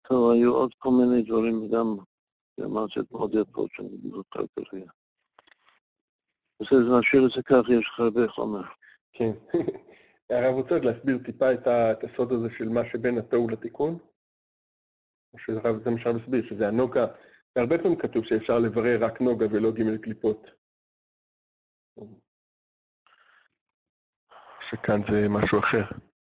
טוב, היו עוד כל מיני דברים, גם אמרתי את מאוד יפות שאני לא זוכר כרגע. בסדר, נשאיר את זה כך, יש לך הרבה חומר. כן. הרב רוצה להסביר טיפה את הסוד הזה של מה שבין התוהו לתיקון? או שהרב זה מה שהרב הסביר, שזה הנוגה, והרבה פעמים כתוב שאפשר לברר רק נוגה ולא ג' קליפות. שכאן זה משהו אחר.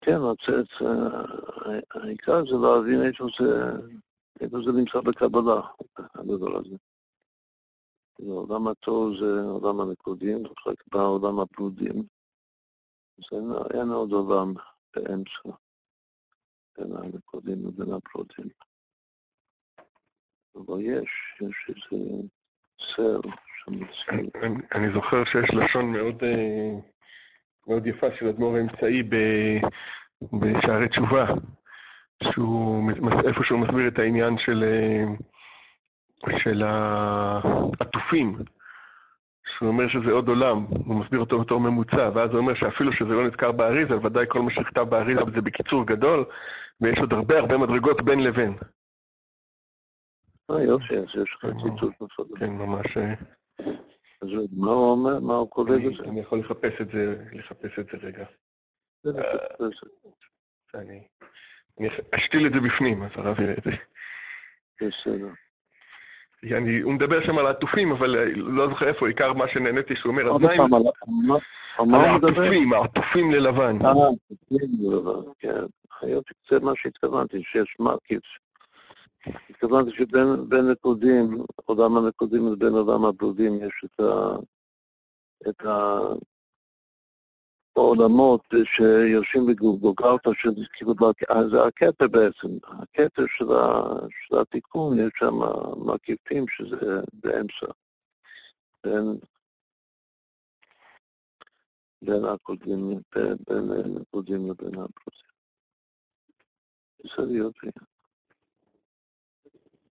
כן, לצאת, אה, העיקר זה להבין איפה זה, איפה זה נמצא בקבלה, הדבר הזה. כאילו, עולם התוהו זה עולם הנקודים, ואחר כך בא עולם הפרודים. אז אין, אין עוד עולם באמצע, בין הנקודים ובין הפרודים. אבל יש, יש איזה שמציע. אני, אני זוכר שיש לשון מאוד, אה, מאוד יפה של אדמו"ר האמצעי ב- בשערי תשובה, שהוא, איפה שהוא מסביר את העניין של, אה, של העטופים, שהוא אומר שזה עוד עולם, הוא מסביר אותו בתור ממוצע, ואז הוא אומר שאפילו שזה לא נזכר באריזה, ודאי כל מה שנכתב באריזה זה בקיצור גדול, ויש עוד הרבה הרבה מדרגות בין לבין. אה, יופי, אז יש לך ציטוט נפרד. כן, ממש... אה, אז מה הוא אומר? מה הוא כולל אני, בזה? אני יכול לחפש את זה, לחפש את זה רגע. אני, אני אשתיל את זה בפנים, אז הרב יראה את זה. בסדר. אני, הוא מדבר שם על העטופים, אבל אה, לא זוכר איפה, עיקר מה שנהניתי שהוא אומר, אז מה פעם, על? העטופים, העטופים ללבן. אה, כן, לבן, כן. חיות, זה מה שהתכוונתי, שיש מרכיב. התכוונתי שבין בין נקודים, עולם הנקודים לבין עולם הברודים יש את ה... את ה... העולמות שיושבים בגולגלתא של כאילו, זה הכתר בעצם, הכתר של, של התיקון, יש שם מרכיבים שזה באמצע, בין, בין הקודמים, בין, הקודמים לבין הפרוטים. בסדר, יופי.